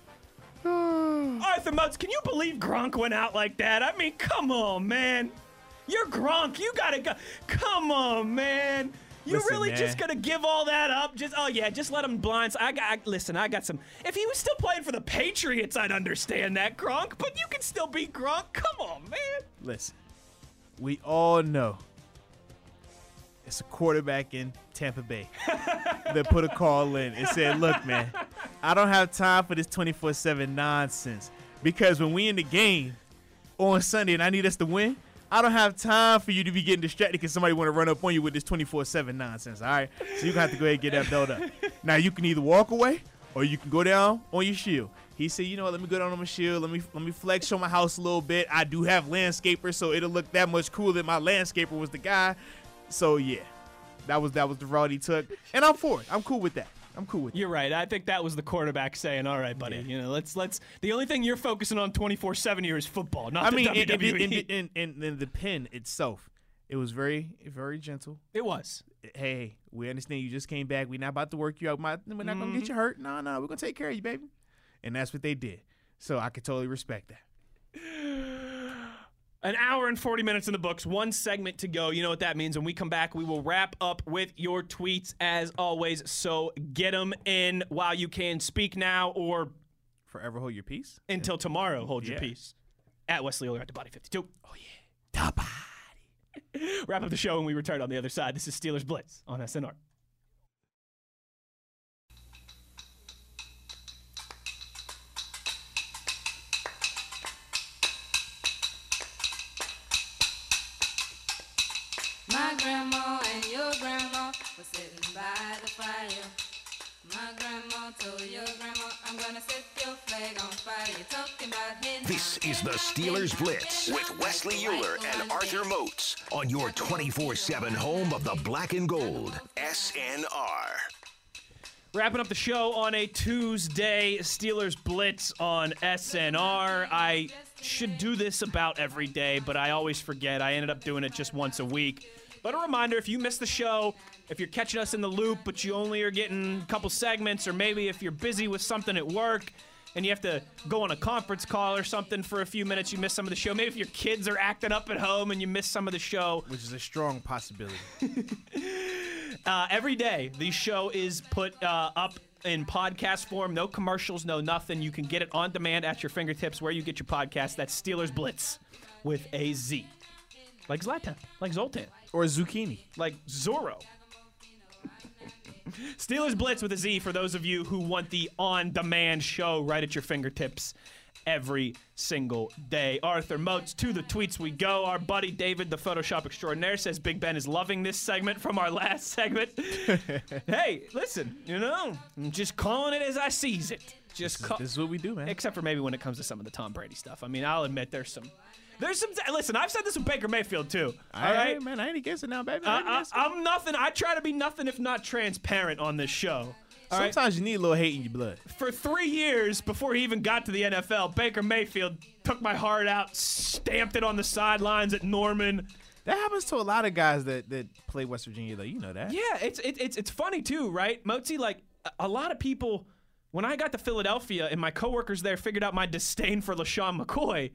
Arthur Moats, can you believe Gronk went out like that? I mean, come on, man. You're Gronk. You gotta go. Come on, man. You Listen, really man. just gonna give all that up? Just oh yeah, just let him blind. I got I, listen. I got some. If he was still playing for the Patriots, I'd understand that Gronk. But you can still be Gronk. Come on, man. Listen, we all know it's a quarterback in Tampa Bay that put a call in and said, "Look, man, I don't have time for this 24/7 nonsense because when we in the game on Sunday and I need us to win." I don't have time for you to be getting distracted because somebody want to run up on you with this 24/7 nonsense. All right, so you gonna have to go ahead and get that belt up. Now you can either walk away or you can go down on your shield. He said, you know what, let me go down on my shield. Let me let me flex show my house a little bit. I do have landscapers, so it'll look that much cooler that my landscaper was the guy. So yeah, that was that was the route he took, and I'm for it. I'm cool with that. I'm cool with it. You're right. I think that was the quarterback saying, "All right, buddy. Yeah. You know, let's let's." The only thing you're focusing on 24/7 here is football, not I the mean, WWE. in, in, in, in the pin itself, it was very very gentle. it was. Hey, we understand you just came back. We're not about to work you out. We're not gonna get mm-hmm. you hurt. No, no, we're gonna take care of you, baby. And that's what they did. So I could totally respect that. An hour and 40 minutes in the books, one segment to go. You know what that means. When we come back, we will wrap up with your tweets as always. So get them in while you can. Speak now or Forever hold your peace. until tomorrow. Hold your Yeah. peace. At Wesley Euler at the Body 52. Oh yeah, top body. Wrap up the show when we return on the other side. This is Steelers Blitz on SNR. Grandma were sitting by the fire. My grandma told your grandma, I'm gonna set your flag on fire. You're talking about hen This house, is the Steelers Blitz with Wesley Euler and Arthur Moats on your 24 7 home of the black and gold. SNR. Wrapping up the show on a Tuesday, Steelers Blitz on SNR. I should do this about every day, but I always forget. I ended up doing it just once a week. But a reminder if you missed the show, if you're catching us in the loop, but you only are getting a couple segments, or maybe if you're busy with something at work and you have to go on a conference call or something for a few minutes, you miss some of the show. Maybe if your kids are acting up at home and you miss some of the show, Which is a strong possibility. uh, every day, the show is put uh, up in podcast form. No commercials, no nothing. You can get it on demand at your fingertips where you get your podcast. That's Steelers Blitz with a Z. Like Zlatan, like Zoltan, or zucchini. like Zorro. Steelers Blitz with a Z for those of you who want the on demand show right at your fingertips every single day. Arthur Moats, to the tweets we go. Our buddy David, the Photoshop extraordinaire, says Big Ben is loving this segment from our last segment. hey, listen, you know, I'm just calling it as I sees it. Just call- This is what we do, man. except for maybe when it comes to some of the Tom Brady stuff. I mean, I'll admit there's some. There's some. Listen, I've said this with Baker Mayfield too. All All right, right, man. I ain't against it now, baby. I, I, I'm nothing. I try to be nothing if not transparent on this show. All right. Sometimes you need a little hate in your blood. For three years before he even got to the NFL, Baker Mayfield took my heart out, stamped it on the sidelines at Norman, That happens to a lot of guys that, that play West Virginia, though. You know that. Yeah, it's it, it's it's funny too, right? Mozi, like a lot of people. When I got to Philadelphia and my coworkers there figured out my disdain for LeSean McCoy,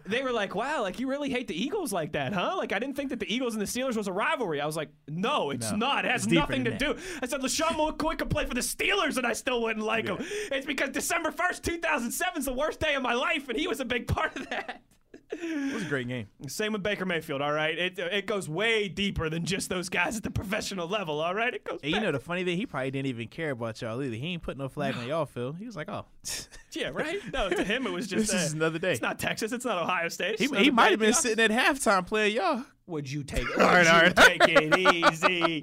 they were like, "Wow, like you really hate the Eagles like that, huh?" Like I didn't think that the Eagles and the Steelers was a rivalry. I was like, "No, it's No, not. It has nothing to than do." I said LeSean McCoy could play for the Steelers and I still wouldn't like him. It's because December first, two thousand seven, is the worst day of my life, and he was a big part of that. It was a great game. Same with Baker Mayfield, all right? It, it goes way deeper than just those guys at the professional level, all right? It goes And you know the funny thing, he probably didn't even care about y'all either. He ain't put no flag on y'all, Phil. He was like, oh, Yeah, right? No, to him it was just This is another day. It's not Texas, it's not Ohio State. he, It's he another might have been at the sitting at halftime playing y'all. Would you take would right, you all right. take it easy?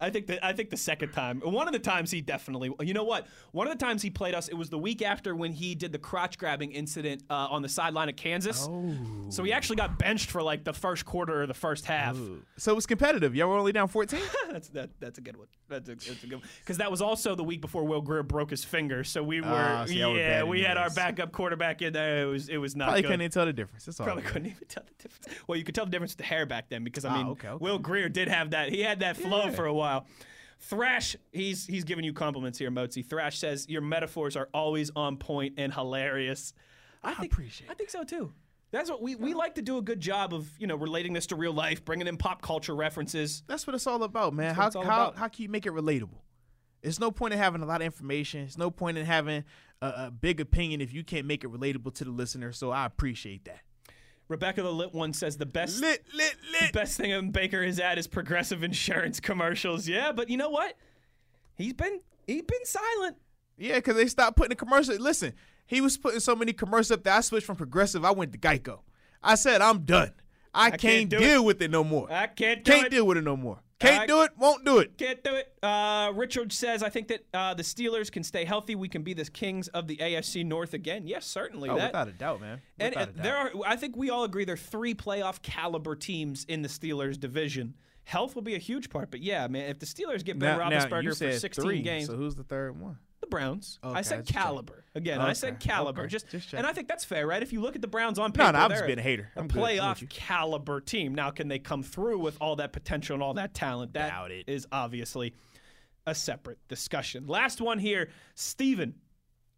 I think that I think the second time, one of the times he definitely. You know what? One of the times he played us, it was the week after when he did the crotch grabbing incident uh, on the sideline of Kansas. Oh. So he actually got benched for like the first quarter or the first half. So it was competitive. Y'all were only down 14? that's that, that's a good one. That's a, that's a good one. Because that was also the week before Will Grier broke his finger. So we were, Ah, so yeah, we had our backup quarterback in there. It was it was not Probably good. couldn't even tell the difference. That's all. Probably good. couldn't even tell the difference. Well, you could tell the difference with the hair back then because I Ah, mean, okay, okay. Will Grier did have that. He had that flow Yeah. for a while. Thrash, he's he's giving you compliments here, Mozi. Thrash says your metaphors are always on point and hilarious. I, think, appreciate I think so too. That's what we, we like to do a good job of, you know, relating this to real life, bringing in pop culture references. That's what it's all about, man. How all how about. how can you make it relatable? It's no point in having a lot of information. It's no point in having a, a big opinion if you can't make it relatable to the listener. So I appreciate that. Rebecca the Lit One says the best Lit, lit, lit. best thing Baker is at is progressive insurance commercials. Yeah, but you know what? He's been he's been silent. Yeah, because they stopped putting the commercial. Listen, he was putting so many commercials up that I switched from Progressive. I went to Geico. I said, I'm done. I, can't, can't do deal with it no more. I can't can't it. deal with it no more. Can't I- do it. Won't do it. Can't do it. Uh, Richard says, I think that uh, the Steelers can stay healthy. We can be the kings of the AFC North again. Yes, certainly. Oh, that, without a doubt, man. and Without uh, a doubt. there are, I think we all agree there are three playoff caliber teams in the Steelers division. Health will be a huge part, but yeah, man, if the Steelers get Ben now, now, you Roethlisberger for said 16 three, games, So who's the third one? The Browns. I said caliber again. I said caliber. okay, Just, just and I think that's fair, right? If you look at the Browns on No, paper, no, I've they're just being a hater. A I'm. With playoff caliber team. Now, can they come through with all that potential and all that talent? That Doubt it. is obviously a separate discussion. Last one here, Steven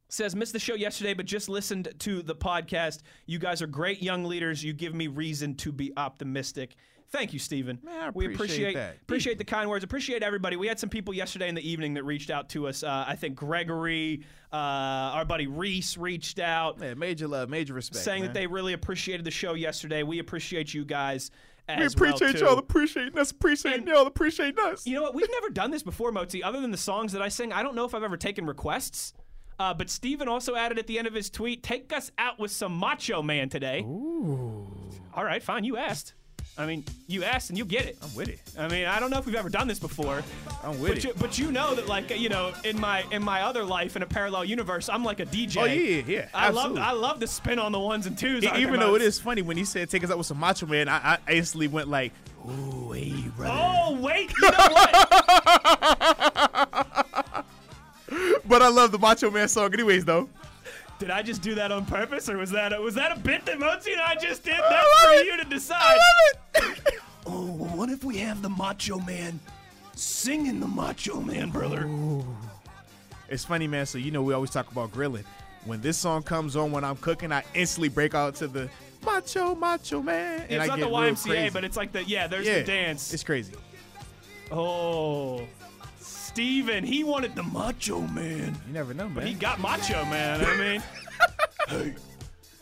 says missed the show yesterday but just listened to the podcast you guys are great young leaders you give me reason to be optimistic thank you Stephen. Man, I we appreciate appreciate that. appreciate the kind words appreciate everybody we had some people yesterday in the evening that reached out to us uh, i think gregory uh, our buddy reese reached out Man, major love, major respect. saying man. that they really appreciated the show yesterday we appreciate you guys as We appreciate well, y'all appreciating us, appreciating y'all appreciating us. You know what? We've never done this before, Mozi. Other than the songs that I sing, I don't know if I've ever taken requests. Uh, but Steven also added at the end of his tweet, "Take us out with some Macho Man today." Ooh. All right, fine. You asked. I mean, you ask and you get it. I'm with it. I mean, I don't know if we've ever done this before. I'm with But it. you, but you know that, like, you know, in my in my other life in a parallel universe, I'm like a DJ. Oh, yeah, yeah, I absolutely. love I love the spin on the ones and twos. Even though it is funny when he said take us out with some macho man, I, I instantly went like, "Ooh, hey, brother." Oh wait, you know what? But I love the Macho Man song, anyways. Though. Did I just do that on purpose, or was that a, was that a bit that Mozi and I just did? That's love for it. you to decide. I love it. Oh, well, what if we have the Macho Man singing the Macho Man, brother? It's funny, man. So you know we always talk about grilling. When this song comes on when I'm cooking, I instantly break out to the Macho Macho Man, and It's I not get the YMCA, but it's like the yeah. There's yeah, the dance. It's crazy. oh, Steven, he wanted the Macho Man, You never know, man. but he got Macho Man. I mean, Hey,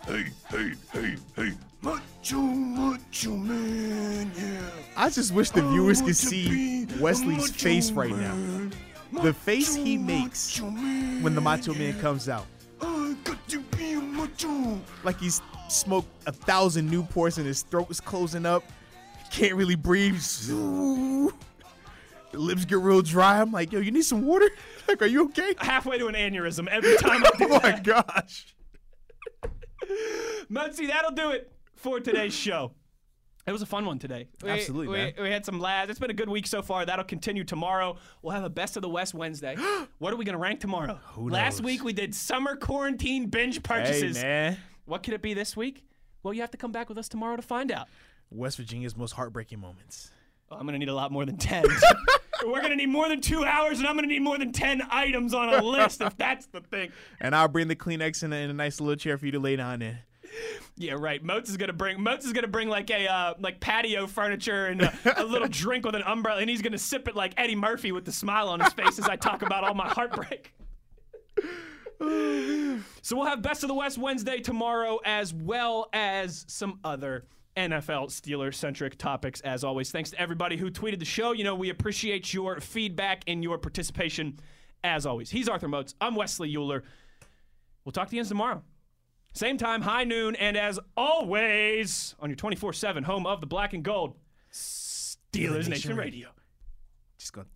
hey, hey, hey, hey. Macho, macho man, yeah. I just wish the viewers could see Wesley's face right man. now. The face he makes when the Macho. Man comes out, I got to be a macho. like he's smoked a thousand Newports and his throat is closing up. Can't really breathe. Ooh. The lips get real dry. I'm like, yo, you need some water? Like, are you okay? halfway to an aneurysm every time I do Oh that. my gosh. Muncie, that'll do it for today's show. It was a fun one today. We- Absolutely, we, man. We had some lads. It's been a good week so far. That'll continue tomorrow. We'll have a best of the West Wednesday. what are we going to rank tomorrow? Last knows? Last week we did summer quarantine binge Hey, purchases. man. What could it be this week? Well, you have to come back with us tomorrow to find out. West Virginia's most heartbreaking moments. Oh, I'm gonna need a lot more than ten. We're gonna need more than two hours, and I'm gonna need more than ten items on a list if that's the thing. And I'll bring the Kleenex in a, in a nice little chair for you to lay down in. Yeah, right. Moats is gonna bring Moats is gonna bring like a uh, like patio furniture and a, a little drink with an umbrella, and he's gonna sip it like Eddie Murphy with the smile on his face as I talk about all my heartbreak. so we'll have best of the West Wednesday tomorrow, as well as some other NFL Steeler centric topics. As always, thanks to everybody who tweeted the show. You know we appreciate your feedback and your participation. As always, he's Arthur Moats. I'm Wesley Euler. We'll talk to you again tomorrow. Same time, high noon, and as always, on your 24 7 home of the black and gold, Steelers Nation Radio. Just gonna.